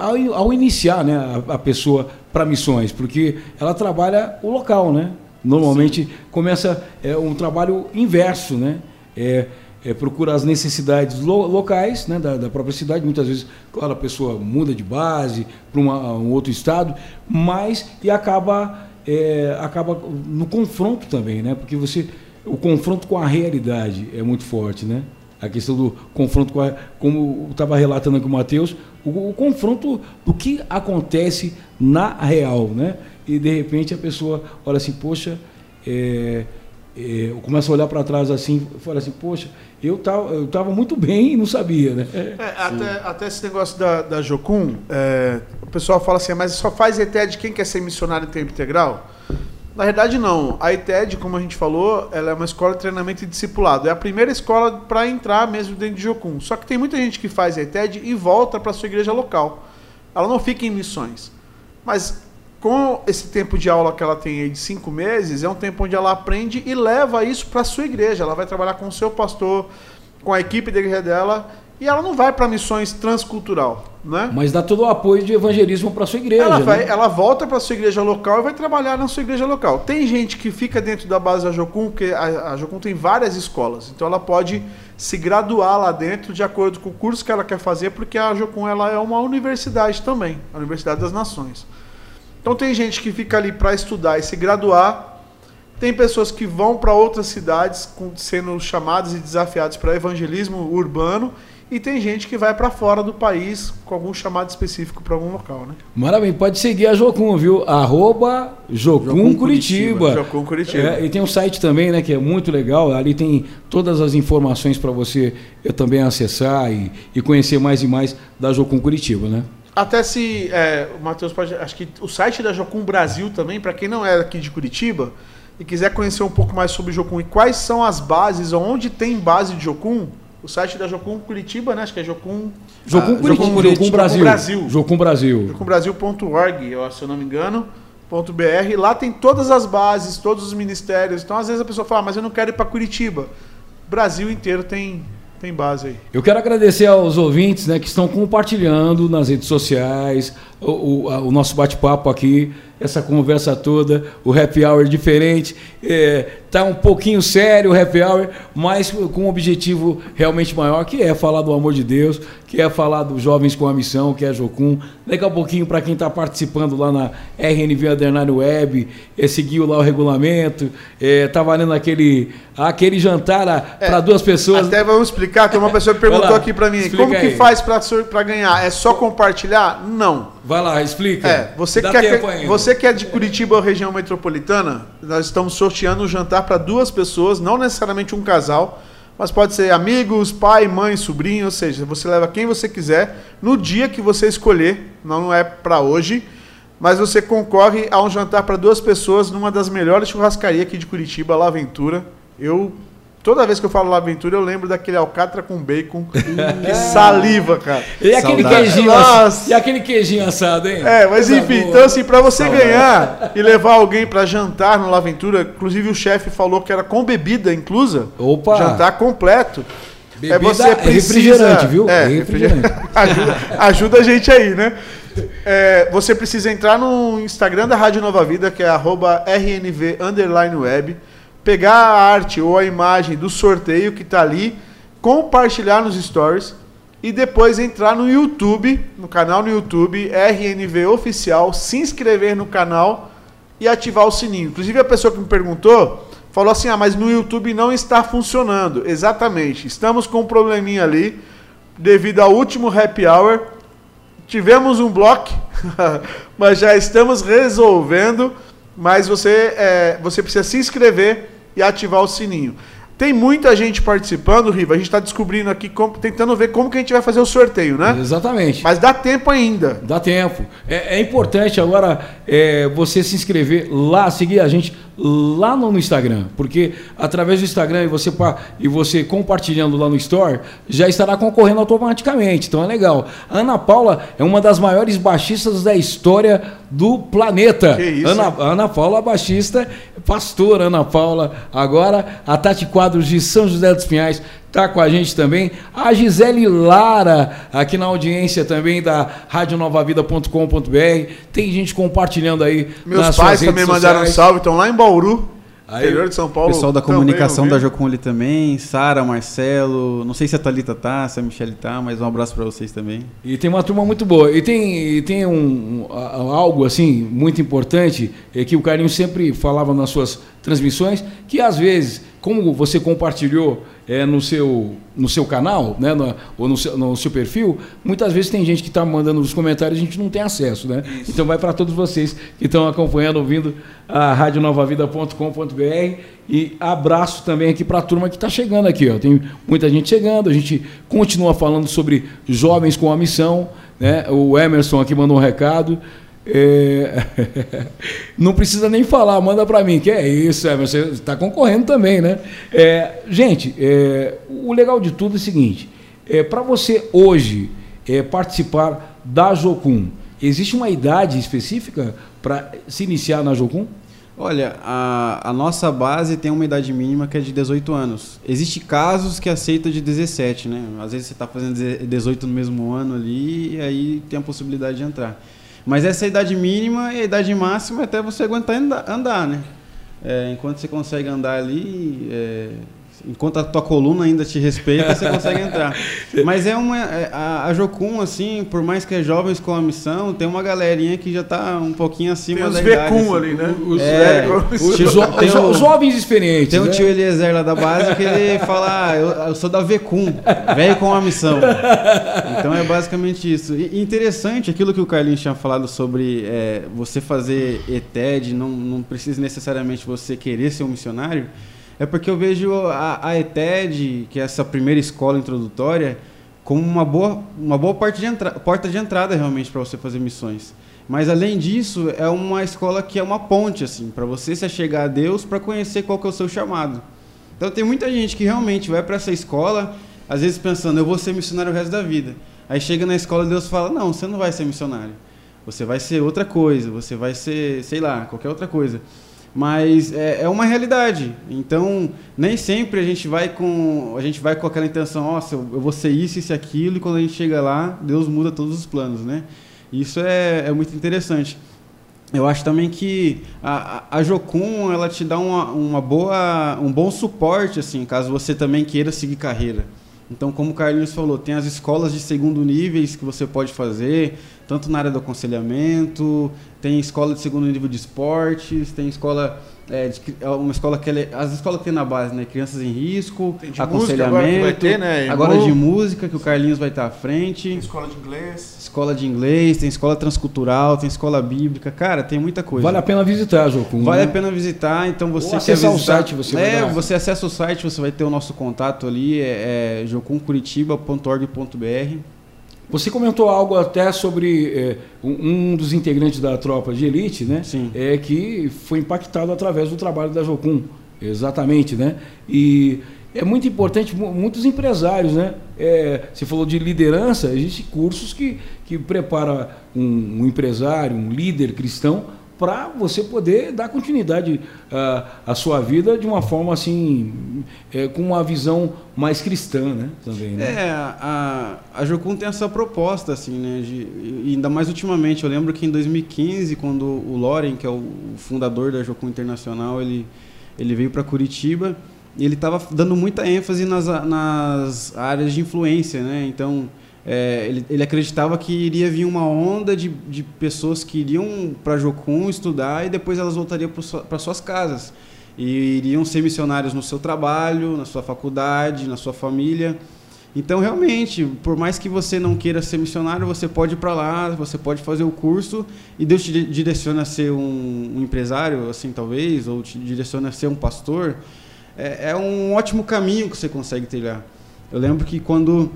ao, ao iniciar né, a, a pessoa para missões, porque ela trabalha o local, né? Normalmente começa é, um trabalho inverso, né? É, é, procura as necessidades lo- locais né, da, da própria cidade. Muitas vezes, claro, a pessoa muda de base para um outro estado, mas e acaba, é, acaba no confronto também, né? Porque você, o confronto com a realidade é muito forte, né? A questão do confronto com a, como estava relatando aqui o Matheus, o, o confronto do que acontece na real, né? E de repente a pessoa olha assim, poxa, é, é, eu começo a olhar para trás assim, fala assim, poxa, eu tava, eu tava muito bem e não sabia, né? É, até, até esse negócio da, da Jocum, é, o pessoal fala assim, mas só faz ETED quem quer ser missionário em tempo integral? Na verdade, não. A ETED, como a gente falou, ela é uma escola de treinamento e discipulado. É a primeira escola para entrar mesmo dentro de Jocum. Só que tem muita gente que faz a ETED e volta para sua igreja local. Ela não fica em missões. Mas com esse tempo de aula que ela tem aí de cinco meses, é um tempo onde ela aprende e leva isso para sua igreja. Ela vai trabalhar com o seu pastor, com a equipe da igreja dela, e ela não vai para missões transcultural, né? Mas dá todo o apoio de evangelismo para sua igreja. Ela, vai, né? ela volta para sua igreja local e vai trabalhar na sua igreja local. Tem gente que fica dentro da base da Jocum, porque a, a Jocum tem várias escolas, então ela pode se graduar lá dentro de acordo com o curso que ela quer fazer, porque a Jocum ela é uma universidade também, a Universidade das Nações. Então tem gente que fica ali para estudar e se graduar. Tem pessoas que vão para outras cidades com- sendo chamadas e desafiadas para evangelismo urbano. E tem gente que vai para fora do país com algum chamado específico para algum local, né? Maravilha, pode seguir a Jocum, viu? Arroba Jocum, Jocum Curitiba. Jocum Curitiba. É, e tem um site também, né, que é muito legal. Ali tem todas as informações para você eh, também acessar e, e conhecer mais e mais da Jocum Curitiba, né? Até se é, o Matheus pode. Acho que o site da Jocum Brasil também, para quem não é aqui de Curitiba e quiser conhecer um pouco mais sobre Jocum e quais são as bases, onde tem base de Jocum, o site da Jocum Curitiba, né? Acho que é Jocum. Jocum Ah, Curitiba, Jocum Jocum, Brasil. Jocum Brasil. Jocum Brasil. jocumbrasil.org, se eu não me engano. ponto .br, lá tem todas as bases, todos os ministérios. Então, às vezes a pessoa fala, "Ah, mas eu não quero ir para Curitiba. Brasil inteiro tem, tem base aí. Eu quero agradecer aos ouvintes né, que estão compartilhando nas redes sociais o, o- a- o nosso bate-papo aqui, essa conversa toda, o happy hour diferente. É, tá um pouquinho sério o happy hour, mas com um objetivo realmente maior, que é falar do amor de Deus, que é falar dos jovens com a missão, que é a Jocum. Daqui a pouquinho, para quem está participando lá na RNV Adernário Web, é, seguiu lá o regulamento, é, tá valendo aquele, aquele jantar para duas pessoas. Até vamos explicar, tem uma pessoa <laughs> que perguntou lá, aqui para mim, como que aí. faz para ganhar? É só compartilhar? Não. Vai lá, explica. É, você Dá que, é, tempo ainda. você que é de Curitiba ou região metropolitana, nós estamos sorteando um jantar para duas pessoas, não necessariamente um casal, mas pode ser amigos, pai, mãe, sobrinho, ou seja, você leva quem você quiser no dia que você escolher, não é para hoje, mas você concorre a um jantar para duas pessoas numa das melhores churrascarias aqui de Curitiba, La Aventura. Eu toda vez que eu falo La Aventura, eu lembro daquele alcatra com bacon, que <laughs> saliva, cara. E aquele Saudade. queijinho, Nossa. ass- e aquele queijinho assado, hein? É, mas Coisa enfim, boa. então assim, pra você ganhar e levar alguém pra jantar no Laventura, inclusive o chefe falou que era com bebida inclusa. Opa. Jantar completo. Bebida é você é precisa, refrigerante, viu? É, É refrigerante. <laughs> ajuda, ajuda a gente aí, né? É, você precisa entrar no Instagram da Rádio Nova Vida, que é arroba RNV underline web, pegar a arte ou a imagem do sorteio que está ali, compartilhar nos stories e depois entrar no YouTube, no canal no YouTube, RNV Oficial, se inscrever no canal e ativar o sininho. Inclusive a pessoa que me perguntou falou assim: ah, mas no YouTube não está funcionando. Exatamente, estamos com um probleminha ali devido ao último happy hour. Tivemos um bloco, <laughs> mas já estamos resolvendo. Mas você, é, você precisa se inscrever e ativar o sininho. Tem muita gente participando, Riva. A gente está descobrindo aqui, como, tentando ver como que a gente vai fazer o sorteio, né? Exatamente. Mas dá tempo ainda. Dá tempo. É, é importante agora é, você se inscrever lá, seguir a gente lá no Instagram, porque através do Instagram e você, e você compartilhando lá no Store, já estará concorrendo automaticamente. Então é legal. A Ana Paula é uma das maiores baixistas da história do planeta. Que isso, Ana, Ana Paula, baixista, pastora Ana Paula. Agora a Tati Quadros de São José dos Pinhais está com a gente também. A Gisele Lara, aqui na audiência também da radionovavida.com.br. Tem gente compartilhando aí. Meus pais também mandaram um salve, estão lá em Bauru. Aí, interior de São Paulo. Pessoal da comunicação da Jocum ali também, Sara, Marcelo, não sei se a Thalita tá, se a Michelle tá, mas um abraço para vocês também. E tem uma turma muito boa. E tem, e tem um, um, algo assim muito importante é que o Carlinhos sempre falava nas suas transmissões, que às vezes, como você compartilhou é, no, seu, no seu canal, né, na- ou no seu, no seu perfil, muitas vezes tem gente que está mandando nos comentários e a gente não tem acesso. Né? Então vai para todos vocês que estão acompanhando, ouvindo a radionovavida.com.br e abraço também aqui para a turma que está chegando aqui. Ó. Tem muita gente chegando, a gente continua falando sobre jovens com a missão. Né? O Emerson aqui mandou um recado. É, <laughs> Não precisa nem falar, manda para mim. Que é isso, Emerson, você está concorrendo também, né? É, gente, é, o legal de tudo é o seguinte: é, para você hoje é, participar da Jocum, existe uma idade específica para se iniciar na Jocum? Olha, a, a nossa base tem uma idade mínima que é de 18 anos. Existem casos que aceitam de 17, né? Às vezes você está fazendo 18 no mesmo ano ali e aí tem a possibilidade de entrar. Mas essa é a idade mínima e a idade máxima é até você aguentar andar, né? É, enquanto você consegue andar ali, é, enquanto a tua coluna ainda te respeita, você consegue entrar. <laughs> Mas é uma. é, a, a Jocum, assim, por mais que é jovens com a missão, tem uma galerinha que já está um pouquinho acima Tem os da idade. Vecum assim. ali, né? Os, É, os, jo- o- os jovens experientes. Tem um né? tio Eliezer lá da base que ele <laughs> fala, ah, eu, eu sou da Vecum, velho com a missão. Então é basicamente isso. E interessante aquilo que o Carlinhos tinha falado sobre é, você fazer ETED, não, não precisa necessariamente você querer ser um missionário, é porque eu vejo a, a ETED, que é essa primeira escola introdutória, como uma boa, uma boa parte de entra- porta de entrada realmente para você fazer missões. Mas além disso, é uma escola que é uma ponte assim, para você se chegar a Deus, para conhecer qual que é o seu chamado. Então tem muita gente que realmente vai para essa escola, às vezes pensando, eu vou ser missionário o resto da vida. Aí chega na escola e Deus fala, não, você não vai ser missionário. Você vai ser outra coisa, você vai ser, sei lá, qualquer outra coisa. Mas é, é uma realidade. Então, nem sempre a gente vai com a gente vai com aquela intenção, nossa, eu eu vou ser isso, isso e aquilo, e quando a gente chega lá, Deus muda todos os planos, né? Isso é, é muito interessante. Eu acho também que a, a Jocum ela te dá uma, uma boa, um bom suporte, assim, caso você também queira seguir carreira. Então, como o Carlinhos falou, tem as escolas de segundo níveis que você pode fazer, tanto na área do aconselhamento, tem escola de segundo nível de esportes, tem escola é, de é uma escola que é- as escolas que tem na base, né, crianças em risco, Tem de música agora aconselhamento, que vai ter, né, agora de música que o Carlinhos vai estar à frente. Tem escola de inglês. Escola de inglês, tem escola transcultural, tem escola bíblica. Cara, tem muita coisa. Vale a pena visitar, Jocum. Vale né? a pena visitar, então você Ou acessar o visitar- site, você vai É, dar. você acessa o site, você vai ter o nosso contato ali, é, é jocumcuritiba.org.br. Você comentou algo até sobre é, um, dos integrantes da tropa de elite, né? Sim. É que foi impactado através do trabalho da Jocum, exatamente, né? E é muito importante, mu- muitos empresários, né? É, você falou de liderança, existem cursos que, que prepara um, um empresário, um líder cristão para você poder dar continuidade à, à sua vida de uma forma assim, é, com uma visão mais cristã, né? Também, né? É, a, a Jocum tem essa proposta, assim, né? De, ainda mais ultimamente. Eu lembro que em 2015, quando o Loren, que é o fundador da Jocum Internacional, ele, ele veio para Curitiba e ele estava dando muita ênfase nas, nas áreas de influência, né? Então é, ele, ele, acreditava que iria vir uma onda de, de pessoas que iriam para Jocum estudar e depois elas voltariam para suas casas. E iriam ser missionários no seu trabalho, na sua faculdade, na sua família. Então, realmente, por mais que você não queira ser missionário, você pode ir para lá, você pode fazer o curso e Deus te direciona a ser um, um empresário, assim, talvez, ou te direciona a ser um pastor. É, é um ótimo caminho que você consegue trilhar. Eu lembro que quando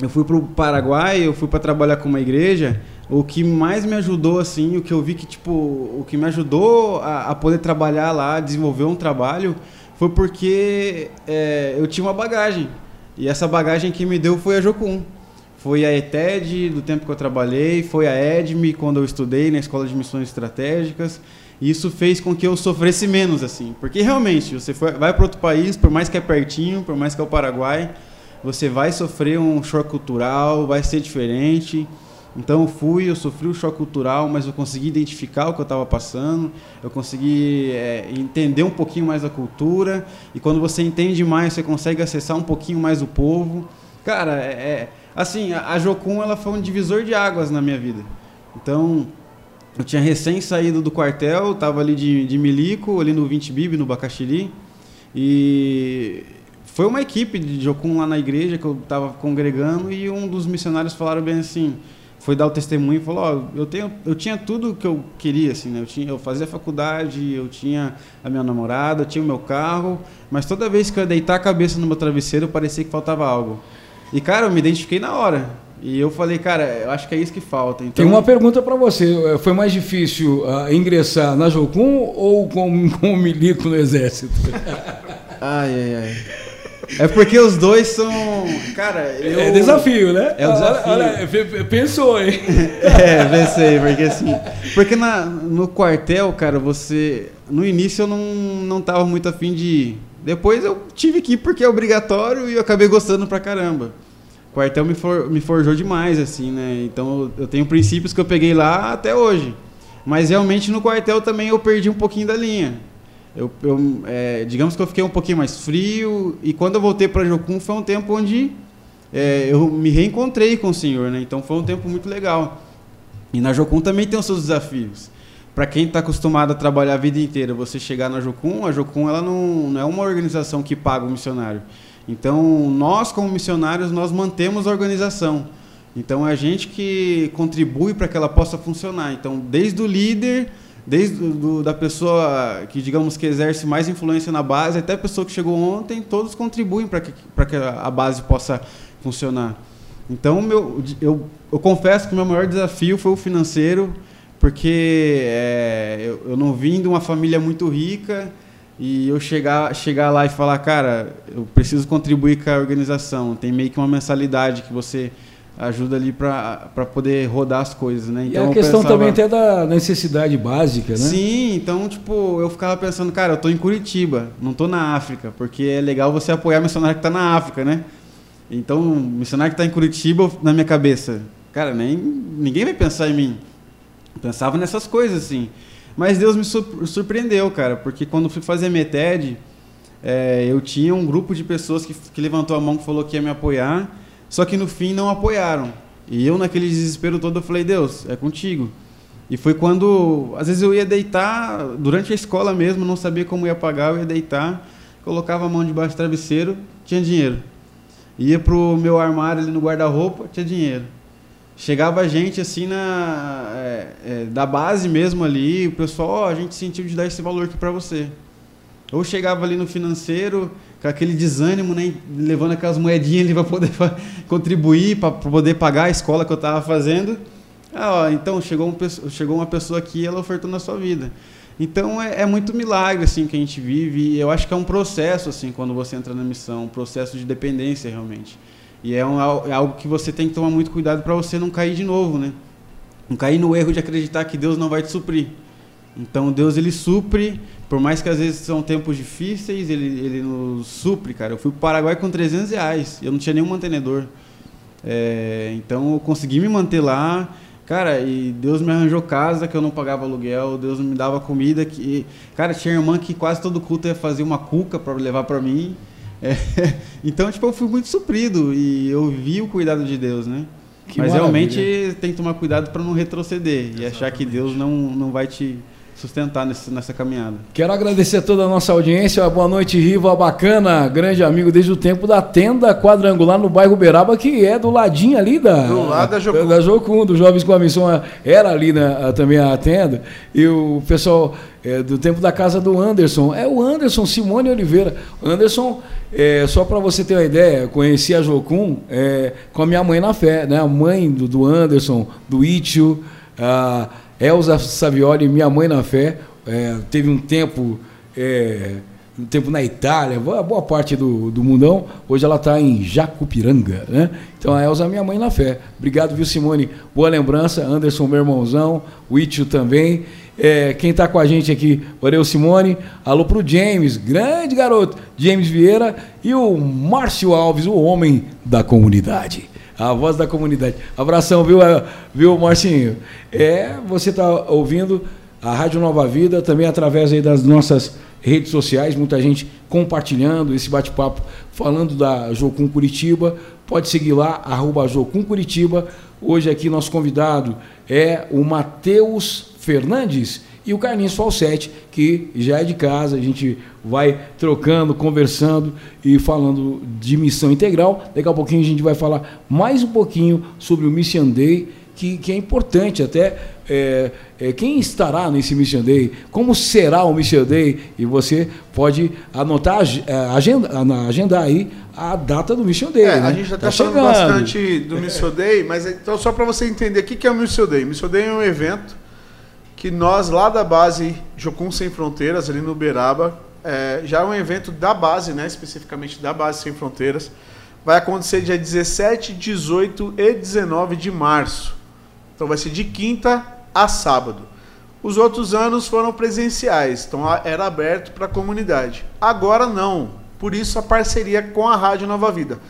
eu fui para o Paraguai, eu fui para trabalhar com uma igreja. O que mais me ajudou, assim, o que eu vi que, tipo, o que me ajudou a, a poder trabalhar lá, desenvolver um trabalho, foi porque é, eu tinha uma bagagem. E essa bagagem que me deu foi a Jocum. Foi a ETED, do tempo que eu trabalhei, foi a EDME, quando eu estudei na Escola de Missões Estratégicas. E isso fez com que eu sofresse menos, assim. Porque realmente, você foi, vai para outro país, por mais que é pertinho, por mais que é o Paraguai, você vai sofrer um choque cultural, vai ser diferente. Então eu fui, eu sofri um choque cultural, mas eu consegui identificar o que eu estava passando, eu consegui é, entender um pouquinho mais a cultura, e quando você entende mais, você consegue acessar um pouquinho mais o povo. Cara, é, é assim, a, Jocum ela foi um divisor de águas na minha vida. Então, eu tinha recém saído do quartel, estava ali de, de milico, ali no 20 Bib, no Bacaxiri, e foi uma equipe de Jocum lá na igreja que eu estava congregando e um dos missionários falaram bem assim, foi dar o testemunho e falou, ó, oh, eu tenho, eu tinha tudo que eu queria assim, né? Eu tinha, eu fazia faculdade, eu tinha a minha namorada, eu tinha o meu carro, mas toda vez que eu ia deitar a cabeça no meu travesseiro, parecia que faltava algo. E cara, eu me identifiquei na hora. E eu falei, cara, eu acho que é isso que falta. Então... Tem uma pergunta para você. Foi mais difícil uh, ingressar na Jocum ou com, <laughs> com o milico no exército? ai, ai, ai. É porque os dois são. Cara, eu... É desafio, né? É um desafio. Olha, olha, pensou, hein? <laughs> é, pensei, porque assim. Porque na, no quartel, cara, você. No início eu não, não tava muito afim de ir. Depois eu tive que ir porque é obrigatório e eu acabei gostando pra caramba. O quartel me, for, me forjou demais, assim, né? Então eu tenho princípios que eu peguei lá até hoje. Mas realmente no quartel também eu perdi um pouquinho da linha eu, eu é, digamos que eu fiquei um pouquinho mais frio e quando eu voltei para Jocum foi um tempo onde é, eu me reencontrei com o Senhor, né? Então foi um tempo muito legal. E na Jocum também tem os seus desafios. Para quem está acostumado a trabalhar a vida inteira, você chegar na Jocum, a Jocum ela não, não é uma organização que paga o missionário. Então nós como missionários nós mantemos a organização. Então é a gente que contribui para que ela possa funcionar. Então desde o líder desde do, da pessoa que digamos que exerce mais influência na base até a pessoa que chegou ontem, todos contribuem para que, que a base possa funcionar. Então, meu, eu, eu confesso que o meu maior desafio foi o financeiro, porque é, eu, eu não vim de uma família muito rica e eu chegar, chegar lá e falar, cara, eu preciso contribuir com a organização. Tem meio que uma mensalidade que você ajuda ali para poder rodar as coisas, né? Então, e a questão pensava... também até da necessidade básica, né? Sim, então, tipo, eu ficava pensando, cara, eu tô em Curitiba, não tô na África, porque é legal você apoiar missionário que tá na África, né? Então, missionário que tá em Curitiba, na minha cabeça, cara, nem ninguém vai pensar em mim. Eu pensava nessas coisas, assim. Mas Deus me surpreendeu, cara, porque quando fui fazer METED, é, eu tinha um grupo de pessoas que, que levantou a mão que falou que ia me apoiar, só que no fim não apoiaram. E eu, naquele desespero todo, eu falei: Deus, é contigo. E foi quando, às vezes eu ia deitar, durante a escola mesmo, não sabia como ia pagar, eu ia deitar, colocava a mão debaixo do travesseiro, tinha dinheiro. Ia pro meu armário ali no guarda-roupa, tinha dinheiro. Chegava a gente assim na é, é, da base mesmo ali, o pessoal, oh, a gente sentiu de dar esse valor aqui para você. Ou chegava ali no financeiro, com aquele desânimo, né, levando aquelas moedinhas ali para poder contribuir, para poder pagar a escola que eu estava fazendo. Ah, ó, então chegou, um, chegou uma pessoa aqui e ela ofertou na sua vida. Então é, é, muito milagre assim que a gente vive e eu acho que é um processo assim quando você entra na missão, um processo de dependência realmente. E é, um, é algo que você tem que tomar muito cuidado para você não cair de novo, né? Não cair no erro de acreditar que Deus não vai te suprir. Então Deus ele supre, por mais que às vezes são tempos difíceis, ele, ele nos supre, cara. Eu fui para o Paraguai com 300 reais, eu não tinha nenhum mantenedor. É, então eu consegui me manter lá, cara, e Deus me arranjou casa que eu não pagava aluguel, Deus me dava comida que, cara, tinha irmã que quase todo culto ia fazer uma cuca para levar para mim. É, <laughs> então, tipo, eu fui muito suprido e eu vi o cuidado de Deus, né? Que Mas maravilha. realmente tem que tomar cuidado para não retroceder e achar que Deus não, não vai te sustentar nesse, nessa caminhada. Quero agradecer a toda a nossa audiência. Boa noite, Riva Bacana, grande amigo desde o tempo da tenda quadrangular no bairro Uberaba, que é do ladinho ali da. Do lado da Jocum. Da Jocum, dos Jovens com a Missão. Era ali né, também a tenda. E o pessoal é, do tempo da casa do Anderson. É o Anderson Simone Oliveira. Anderson, é, só para você ter uma ideia, eu conheci a Jocum é, com a minha mãe na fé, né? A mãe do, do Anderson, do Itio, a Elza Savioli, minha mãe na fé. é, teve um tempo. é, um tempo na Itália, boa, parte do, do mundão. Hoje ela está em Jacupiranga, né? Então a Elza é minha mãe na fé. Obrigado, viu, Simone? Boa lembrança. Anderson, meu irmãozão. O também. É, quem está com a gente aqui, valeu, Simone. Alô pro James, grande garoto. James Vieira e o Márcio Alves, o homem da comunidade. A voz da comunidade. Abração, viu, eh, viu Marcinho? É, você está ouvindo a Rádio Nova Vida, também através aí das nossas redes sociais, muita gente compartilhando esse bate-papo, falando da Jocum Curitiba. Pode seguir lá, arroba Jocum Curitiba. Hoje aqui nosso convidado é o Matheus Fernandes e o Carlinhos Falsetti, que já é de casa, a gente vai trocando, conversando e falando de missão integral. Daqui a pouquinho a gente vai falar mais um pouquinho sobre o Mission Day, que, que é importante até é, é, quem estará nesse Mission Day, como será o Mission Day, e você pode anotar, é, agenda, agendar aí a data do Mission Day. É, né? a gente já Tá está falando chegando. bastante do Missio Day, mas então só para você entender o que é o Missio Day. Missio Day é um evento que nós lá da base Jocum Sem Fronteiras, ali no Uberaba, é, já é um evento da base, né, especificamente da base Sem Fronteiras, vai acontecer dia 17, 18 e 19 de março. Então vai ser de quinta a sábado. Os outros anos foram presenciais, então era aberto para a comunidade. Agora não. Por isso a parceria com a Rádio Nova Vida.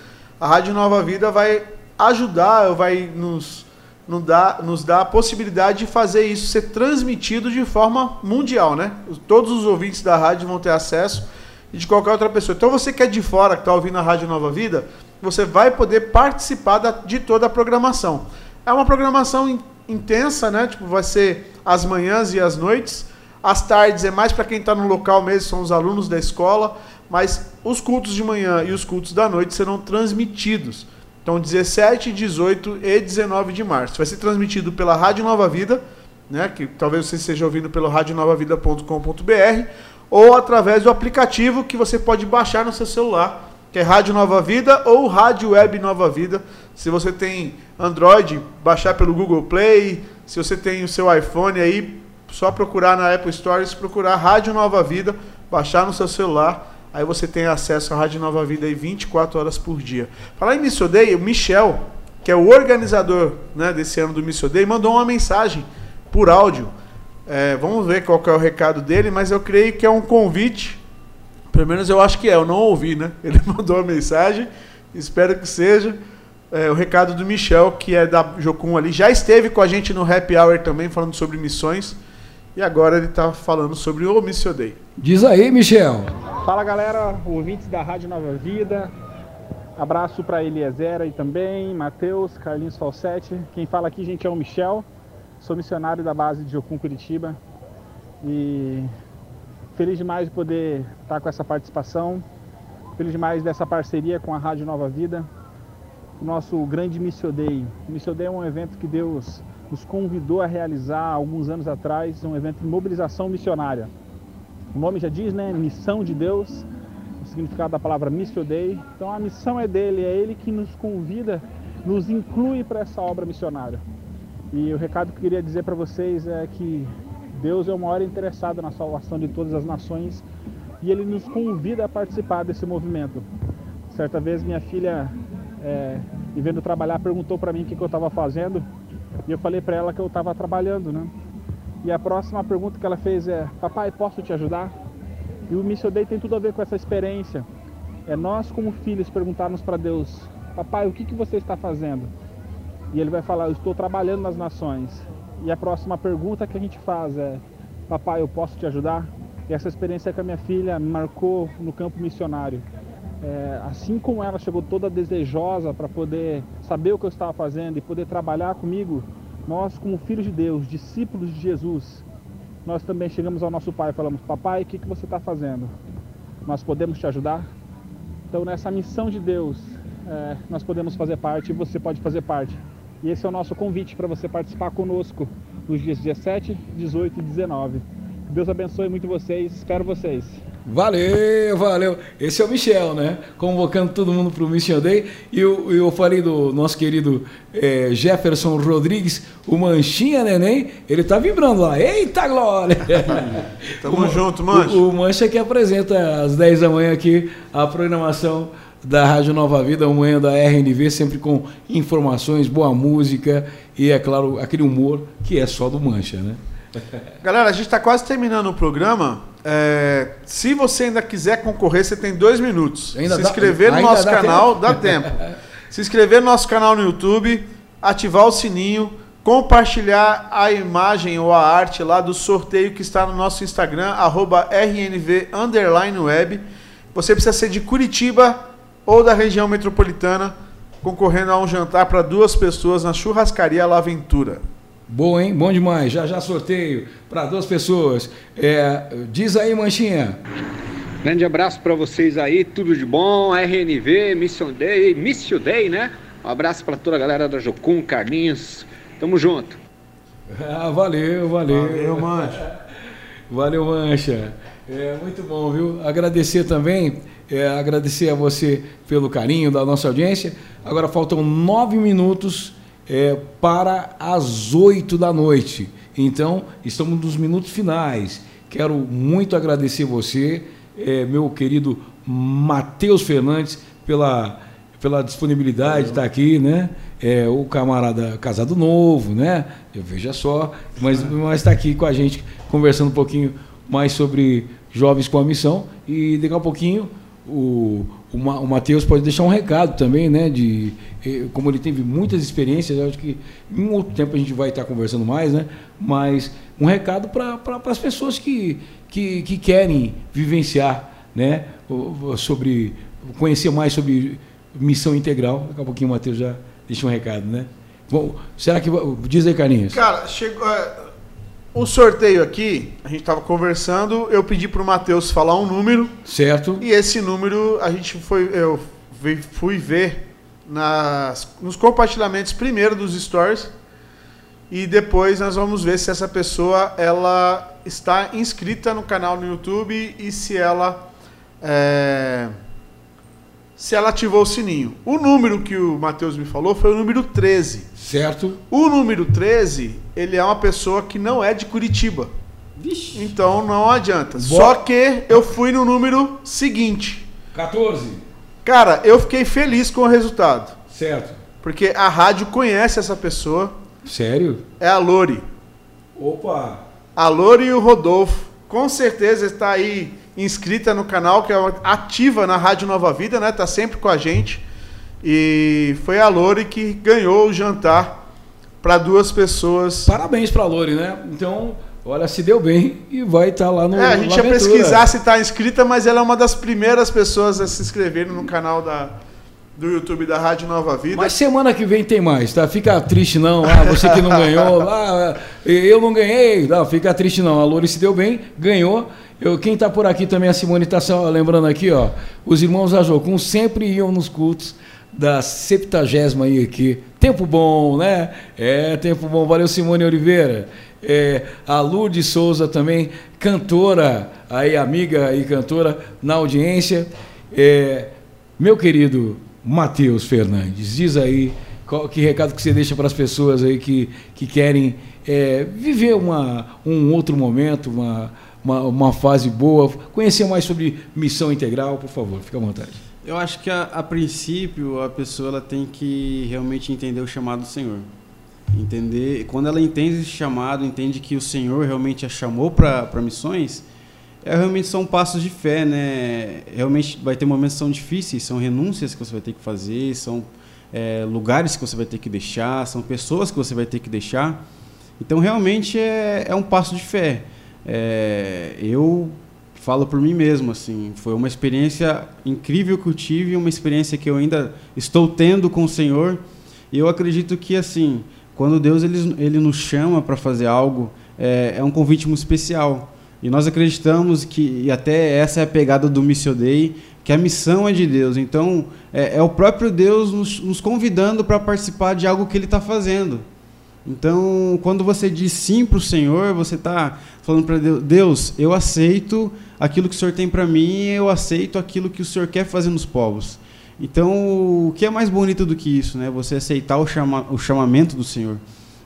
A Rádio Nova Vida vai ajudar, vai nos, nos, dar, nos dar a possibilidade de fazer isso ser transmitido de forma mundial, né? Os- Todos os ouvintes da rádio vão ter acesso e de qualquer outra pessoa. Então você que é de fora, que está ouvindo a Rádio Nova Vida, você vai poder participar da- de toda a programação. É uma programação in- intensa, né? Tipo, vai ser as manhãs e as noites. As tardes é mais para quem está no local mesmo, são os alunos da escola. Mas os cultos de manhã e os cultos da noite serão transmitidos. Então, 17, 18 e 19 de março. Vai ser transmitido pela Rádio Nova Vida, né? Que talvez você esteja ouvindo pelo radionovavida.com.br ou através do aplicativo que você pode baixar no seu celular, que é Rádio Nova Vida ou Rádio Web Nova Vida. Se você tem Android, baixar pelo Google Play. Se você tem o seu iPhone aí, só procurar na Apple Store, procurar Rádio Nova Vida, baixar no seu celular, aí você tem acesso à Rádio Nova Vida aí 24 horas por dia. Falar em Missio Day, o Michel, que é o organizador né, desse ano do Missio Day, mandou uma mensagem por áudio. É, vamos ver qual é o recado dele, mas eu creio que é um convite. Pelo menos eu acho que é, eu não ouvi, né? <laughs> Ele mandou a mensagem, espero que seja. É, o recado do Michel, que é da Jocum ali, já esteve com a gente no Happy Hour também, falando sobre missões. E agora ele está falando sobre o Missio Day. Diz aí, Michel. Fala galera, ouvintes da Rádio Nova Vida. Abraço para Eliezer aí também, Matheus, Carlinhos Falsetti. Quem fala aqui, gente, é o Michel. Sou missionário da base de Jocum Curitiba. E feliz demais de poder estar com essa participação. Feliz demais dessa parceria com a Rádio Nova Vida. O nosso grande Missio Day. O Missio Day é um evento que Deus nos convidou a realizar alguns anos atrás, um evento de mobilização missionária. O nome já diz, né? Missão de Deus, o significado da palavra Missio Dei. Então a missão é dele, é ele que nos convida, nos inclui para essa obra missionária. E o recado que eu queria dizer para vocês é que Deus é o maior interessado na salvação de todas as nações e ele nos convida a participar desse movimento. Certa vez minha filha, é, me vendo trabalhar, perguntou para mim o que, que eu estava fazendo e eu falei para ela que eu estava trabalhando, né? E a próxima pergunta que ela fez é: Papai, posso te ajudar? E o Mission Day tem tudo a ver com essa experiência. É nós, como filhos, perguntarmos para Deus: Papai, o que, que você está fazendo? E ele vai falar: Eu estou trabalhando nas nações. E a próxima pergunta que a gente faz é: Papai, eu posso te ajudar? E essa experiência com a minha filha marcou no campo missionário. É, assim como ela chegou toda desejosa para poder saber o que eu estava fazendo e poder trabalhar comigo, nós, como filhos de Deus, discípulos de Jesus, nós também chegamos ao nosso pai e falamos: Papai, o que, que você está fazendo? Nós podemos te ajudar? Então, nessa missão de Deus, é, nós podemos fazer parte e você pode fazer parte. E esse é o nosso convite para você participar conosco nos dias 17, 18 e 19. Deus abençoe muito vocês, espero vocês. Valeu, valeu. Esse é o Michel, né? Convocando todo mundo para o Mission Day. E eu, eu falei do nosso querido é, Jefferson Rodrigues, o Manchinha Neném, ele tá vibrando lá. Eita glória! <laughs> Tamo o, junto, Mancha. O, o Mancha que apresenta às 10 da manhã aqui a programação da Rádio Nova Vida, manhã da RNV, sempre com informações, boa música e, é claro, aquele humor que é só do Mancha, né? Galera, a gente está quase terminando o programa. É, se você ainda quiser concorrer, você tem dois minutos. Ainda se dá- inscrever no ainda nosso dá canal, tempo? dá tempo. <laughs> Se inscrever no nosso canal no YouTube, ativar o sininho, compartilhar a imagem ou a arte lá do sorteio que está no nosso Instagram, arroba RNV underline web. Você precisa ser de Curitiba ou da região metropolitana, concorrendo a um jantar para duas pessoas na churrascaria La Aventura. Bom, hein? Bom demais. Já já sorteio para duas pessoas. É, diz aí, Manchinha. Grande abraço para vocês aí, tudo de bom, RNV, Mission Day, Mission Day, né? Um abraço para toda a galera da Jocum, Carlinhos, tamo junto. Ah, valeu, valeu. Valeu, Mancha. Valeu, Mancha. É muito bom, viu? Agradecer também, é, agradecer a você pelo carinho da nossa audiência. Agora faltam nove minutos é, para as oito da noite. Então, estamos nos minutos finais. Quero muito agradecer você, é, meu querido Matheus Fernandes, pela, pela disponibilidade de estar aqui, né? É, o camarada casado novo, né? Eu veja só, mas está aqui com a gente conversando um pouquinho mais sobre jovens com a missão e daqui a pouquinho o, o, Ma- o Matheus pode deixar um recado também, né? De eh, como ele teve muitas experiências, acho que em outro tempo a gente vai estar conversando mais, né? Mas um recado para pra, as pessoas que, que, que querem vivenciar, né? Sobre conhecer mais sobre missão integral. Daqui a pouquinho o Matheus já deixa um recado, né? Bom, será que diz aí, Carlinhos? Cara, chegou. O sorteio aqui, a gente tava conversando, eu pedi pro Matheus falar um número Certo? e esse número a gente foi. Eu fui ver nas, nos compartilhamentos primeiro dos stories e depois nós vamos ver se essa pessoa ela está inscrita no canal no YouTube e se ela. é, se ela ativou o sininho. O número que o Matheus me falou foi o número 13. Certo? O número 13, ele é uma pessoa que não é de Curitiba. Vixe. Então não adianta. Bo- Só que eu fui no número seguinte. 14. Cara, eu fiquei feliz com o resultado. Certo. Porque a rádio conhece essa pessoa. Sério? É a Lori. Opa! A Lori e o Rodolfo. Com certeza está aí inscrita no canal, que é ativa na Rádio Nova Vida, né? Tá sempre com a gente. E foi a Lori que ganhou o jantar para duas pessoas. Parabéns pra Lori, né? Então, olha, se deu bem e vai estar lá no. É, a gente ia pesquisar se está inscrita, mas ela é uma das primeiras pessoas a se inscreverem no canal da, do YouTube da Rádio Nova Vida. Mas semana que vem tem mais, tá? Fica triste não. Ah, você que não <laughs> ganhou. Ah, eu não ganhei. Não, fica triste não. A Lori se deu bem, ganhou. Eu, quem tá por aqui também, a Simone tá só lembrando aqui, ó. Os irmãos Ajocum sempre iam nos cultos da 70 aí aqui. Tempo bom, né? É, tempo bom. Valeu, Simone Oliveira. É, a Lourdes Souza também, cantora, aí amiga e cantora na audiência. É, meu querido Matheus Fernandes, diz aí qual, que recado que você deixa para as pessoas aí que, que querem é, viver uma, um outro momento, uma, uma, uma fase boa, conhecer mais sobre missão integral, por favor, fica à vontade. Eu acho que a, a princípio a pessoa ela tem que realmente entender o chamado do Senhor. Entender, quando ela entende esse chamado, entende que o Senhor realmente a chamou para missões, é, realmente são passos de fé, né? Realmente vai ter momentos que são difíceis, são renúncias que você vai ter que fazer, são é, lugares que você vai ter que deixar, são pessoas que você vai ter que deixar. Então, realmente é, é um passo de fé. É, eu falo por mim mesmo, assim, foi uma experiência incrível que eu tive, uma experiência que eu ainda estou tendo com o Senhor. E eu acredito que, assim, quando Deus ele, ele nos chama para fazer algo, é, é um convite muito especial. E nós acreditamos que, e até essa é a pegada do Missio Dei, que a missão é de Deus. Então, é, é o próprio Deus nos, nos convidando para participar de algo que Ele está fazendo. Então, quando você diz sim para o Senhor, você está falando para Deus, Deus, eu aceito aquilo que o Senhor tem para mim, eu aceito aquilo que o Senhor quer fazer nos povos. Então, o que é mais bonito do que isso, né? Você aceitar o, chama, o chamamento do Senhor.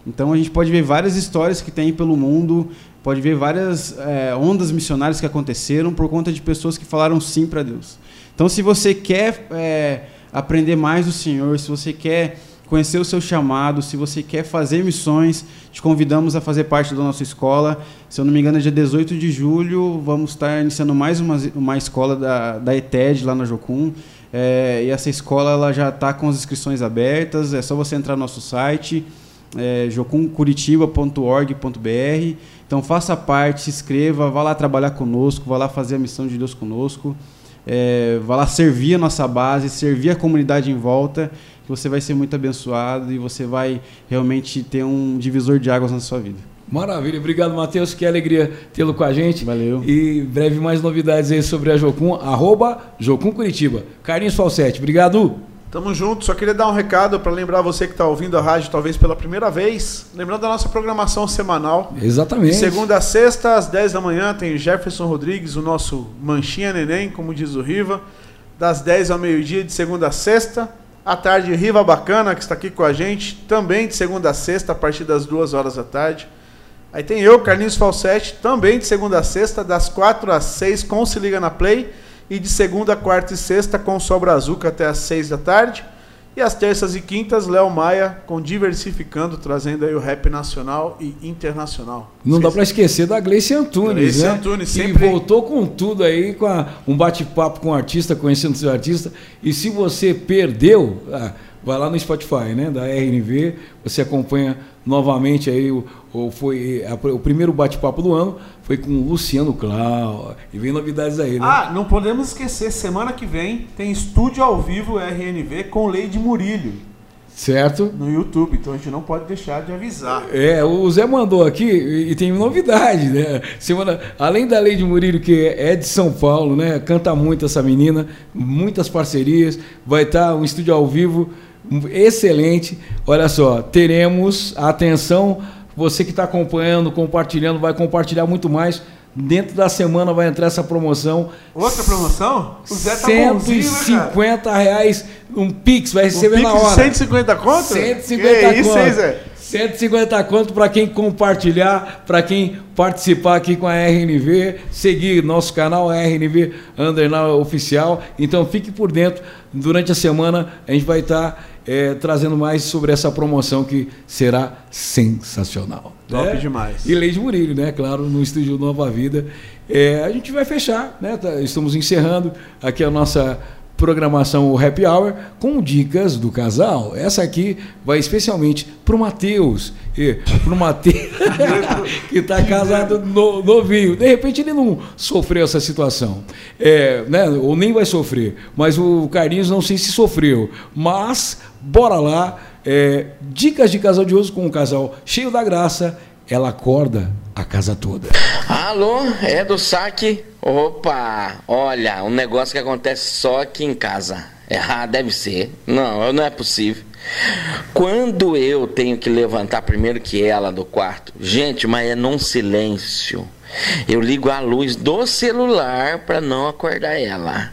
Então, a gente pode ver várias histórias que tem pelo mundo, pode ver várias é, ondas missionárias que aconteceram por conta de pessoas que falaram sim para Deus. Então, se você quer é, aprender mais do Senhor, se você quer conhecer o seu chamado, se você quer fazer missões, te convidamos a fazer parte da nossa escola. Se eu não me engano, é dia 18 de julho, vamos estar iniciando mais uma, uma escola da, da ETED lá na Jocum. É, e essa escola ela já está com as inscrições abertas, é só você entrar no nosso site, é, jocumcuritiba.org.br. Então faça parte, se inscreva, vá lá trabalhar conosco, vá lá fazer a missão de Deus conosco. É, vá lá servir a nossa base, servir a comunidade em volta você vai ser muito abençoado e você vai realmente ter um divisor de águas na sua vida. Maravilha, obrigado Matheus, que alegria tê-lo com a gente. Valeu. E breve mais novidades aí sobre a Jocum, arroba Jocum Curitiba. Carlinhos Falsete, obrigado. Tamo junto, só queria dar um recado para lembrar você que está ouvindo a rádio talvez pela primeira vez. Lembrando da nossa programação semanal. Exatamente. segunda a sexta, às 10 da manhã, tem Jefferson Rodrigues, o nosso manchinha neném, como diz o Riva. Das 10 ao meio-dia, de segunda a sexta. À tarde, Riva Bacana, que está aqui com a gente, também de segunda a sexta, a partir das duas horas da tarde. Aí tem eu, Carlinhos Falsetti, também de segunda a sexta, das quatro às seis, com Se Liga na Play. E de segunda, quarta e sexta, com Sobra Azuca até às seis da tarde. E às terças e quintas, Léo Maia com Diversificando, trazendo aí o rap nacional e internacional. Não dá para esquecer da Gleice Antunes, Gleice né? Antunes, sempre... E voltou com tudo aí, com a, um bate-papo com o artista, conhecendo o seu artista. E se você perdeu, ah, vai lá no Spotify, né, da RNV, você acompanha novamente aí o, o foi a, o primeiro bate-papo do ano foi com o Luciano Clau e vem novidades aí, né? Ah, não podemos esquecer, semana que vem tem estúdio ao vivo RNV com Leide Murilho. Certo. No YouTube, então a gente não pode deixar de avisar. É, o Zé mandou aqui e tem novidade, né? Semana, além da de Murilo, que é de São Paulo, né? Canta muito essa menina, muitas parcerias, vai estar um estúdio ao vivo excelente. Olha só, teremos atenção você que está acompanhando, compartilhando, vai compartilhar muito mais. Dentro da semana vai entrar essa promoção. Outra promoção? O Zé tá 150 né, reais um Pix, vai receber um na hora. 150 conto? 150 que conto. Isso, Zé? 150 conto para quem compartilhar, para quem participar aqui com a RNV, seguir nosso canal RNV Underline Oficial. Então fique por dentro. Durante a semana a gente vai estar tá é, trazendo mais sobre essa promoção que será sensacional. Top né? demais. E Leide Murilo, né? Claro, no estúdio Nova Vida. É, a gente vai fechar, né? Tá, estamos encerrando aqui a nossa programação Happy Hour com dicas do casal. Essa aqui vai especialmente para o Matheus, para o Matheus <laughs> que está casado no, novinho. De repente ele não sofreu essa situação, é, né? ou nem vai sofrer. Mas o Carlinhos não sei se sofreu. Mas bora lá. É, dicas de casal de hoje com um casal cheio da graça. Ela acorda a casa toda. Alô, é do saque? Opa, olha, um negócio que acontece só aqui em casa. Ah, deve ser. Não, não é possível. Quando eu tenho que levantar primeiro que ela do quarto, gente, mas é num silêncio. Eu ligo a luz do celular para não acordar ela.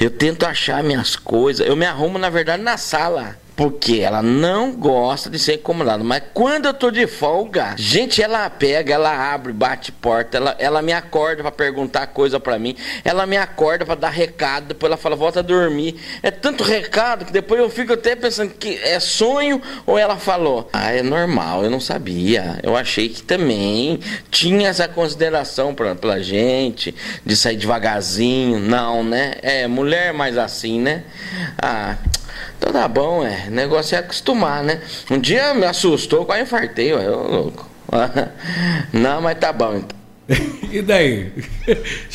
Eu tento achar minhas coisas. Eu me arrumo, na verdade, na sala Porque ela não gosta de ser incomodada. Mas quando eu tô de folga, gente, ela pega, ela abre, bate porta, ela, ela me acorda pra perguntar coisa pra mim, ela me acorda pra dar recado, depois ela fala, volta a dormir. É tanto recado que depois eu fico até pensando que é sonho ou ela falou. Ah, é normal, eu não sabia. Eu achei que também tinha essa consideração pra, pela gente, de sair devagarzinho. Não, né? É, mulher mais assim, né? Ah. Então tá bom, é. O negócio é acostumar, né? Um dia me assustou, quase infartei, ué, ô louco. <laughs> Não, mas tá bom. E daí?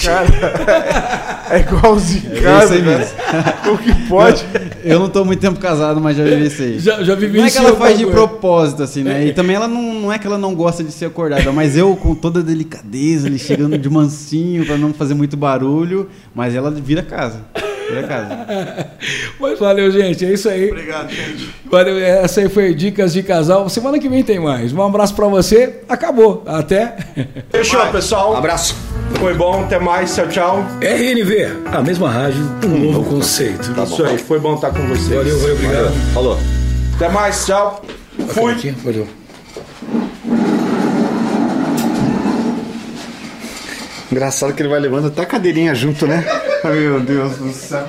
Cara, é igualzinho É casa, isso aí né? mesmo. O que pode? Eu não tô muito tempo casado, mas já vivi isso aí. Já, já Não é que vivenciou ela faz de bagulho. propósito, assim, né? E também ela não, não é que ela não gosta de ser acordada, mas eu, com toda a delicadeza, ali chegando de mansinho pra não fazer muito barulho, mas ela vira casa. <laughs> Mas valeu, gente. É isso aí. Obrigado, gente. Valeu. Essa aí foi Dicas de Casal. Semana que vem tem mais. Um abraço pra você. Acabou. Até. <laughs> Fechou, pessoal. Abraço. Foi bom, até mais. Tchau, tchau. RNV, a mesma rádio, um novo conceito. Isso aí, foi bom estar com vocês. Valeu, valeu, obrigado. Falou. Até mais, tchau. Fui. Aqui, valeu. Engraçado que ele vai levando até a cadeirinha junto, né? Meu Deus do céu.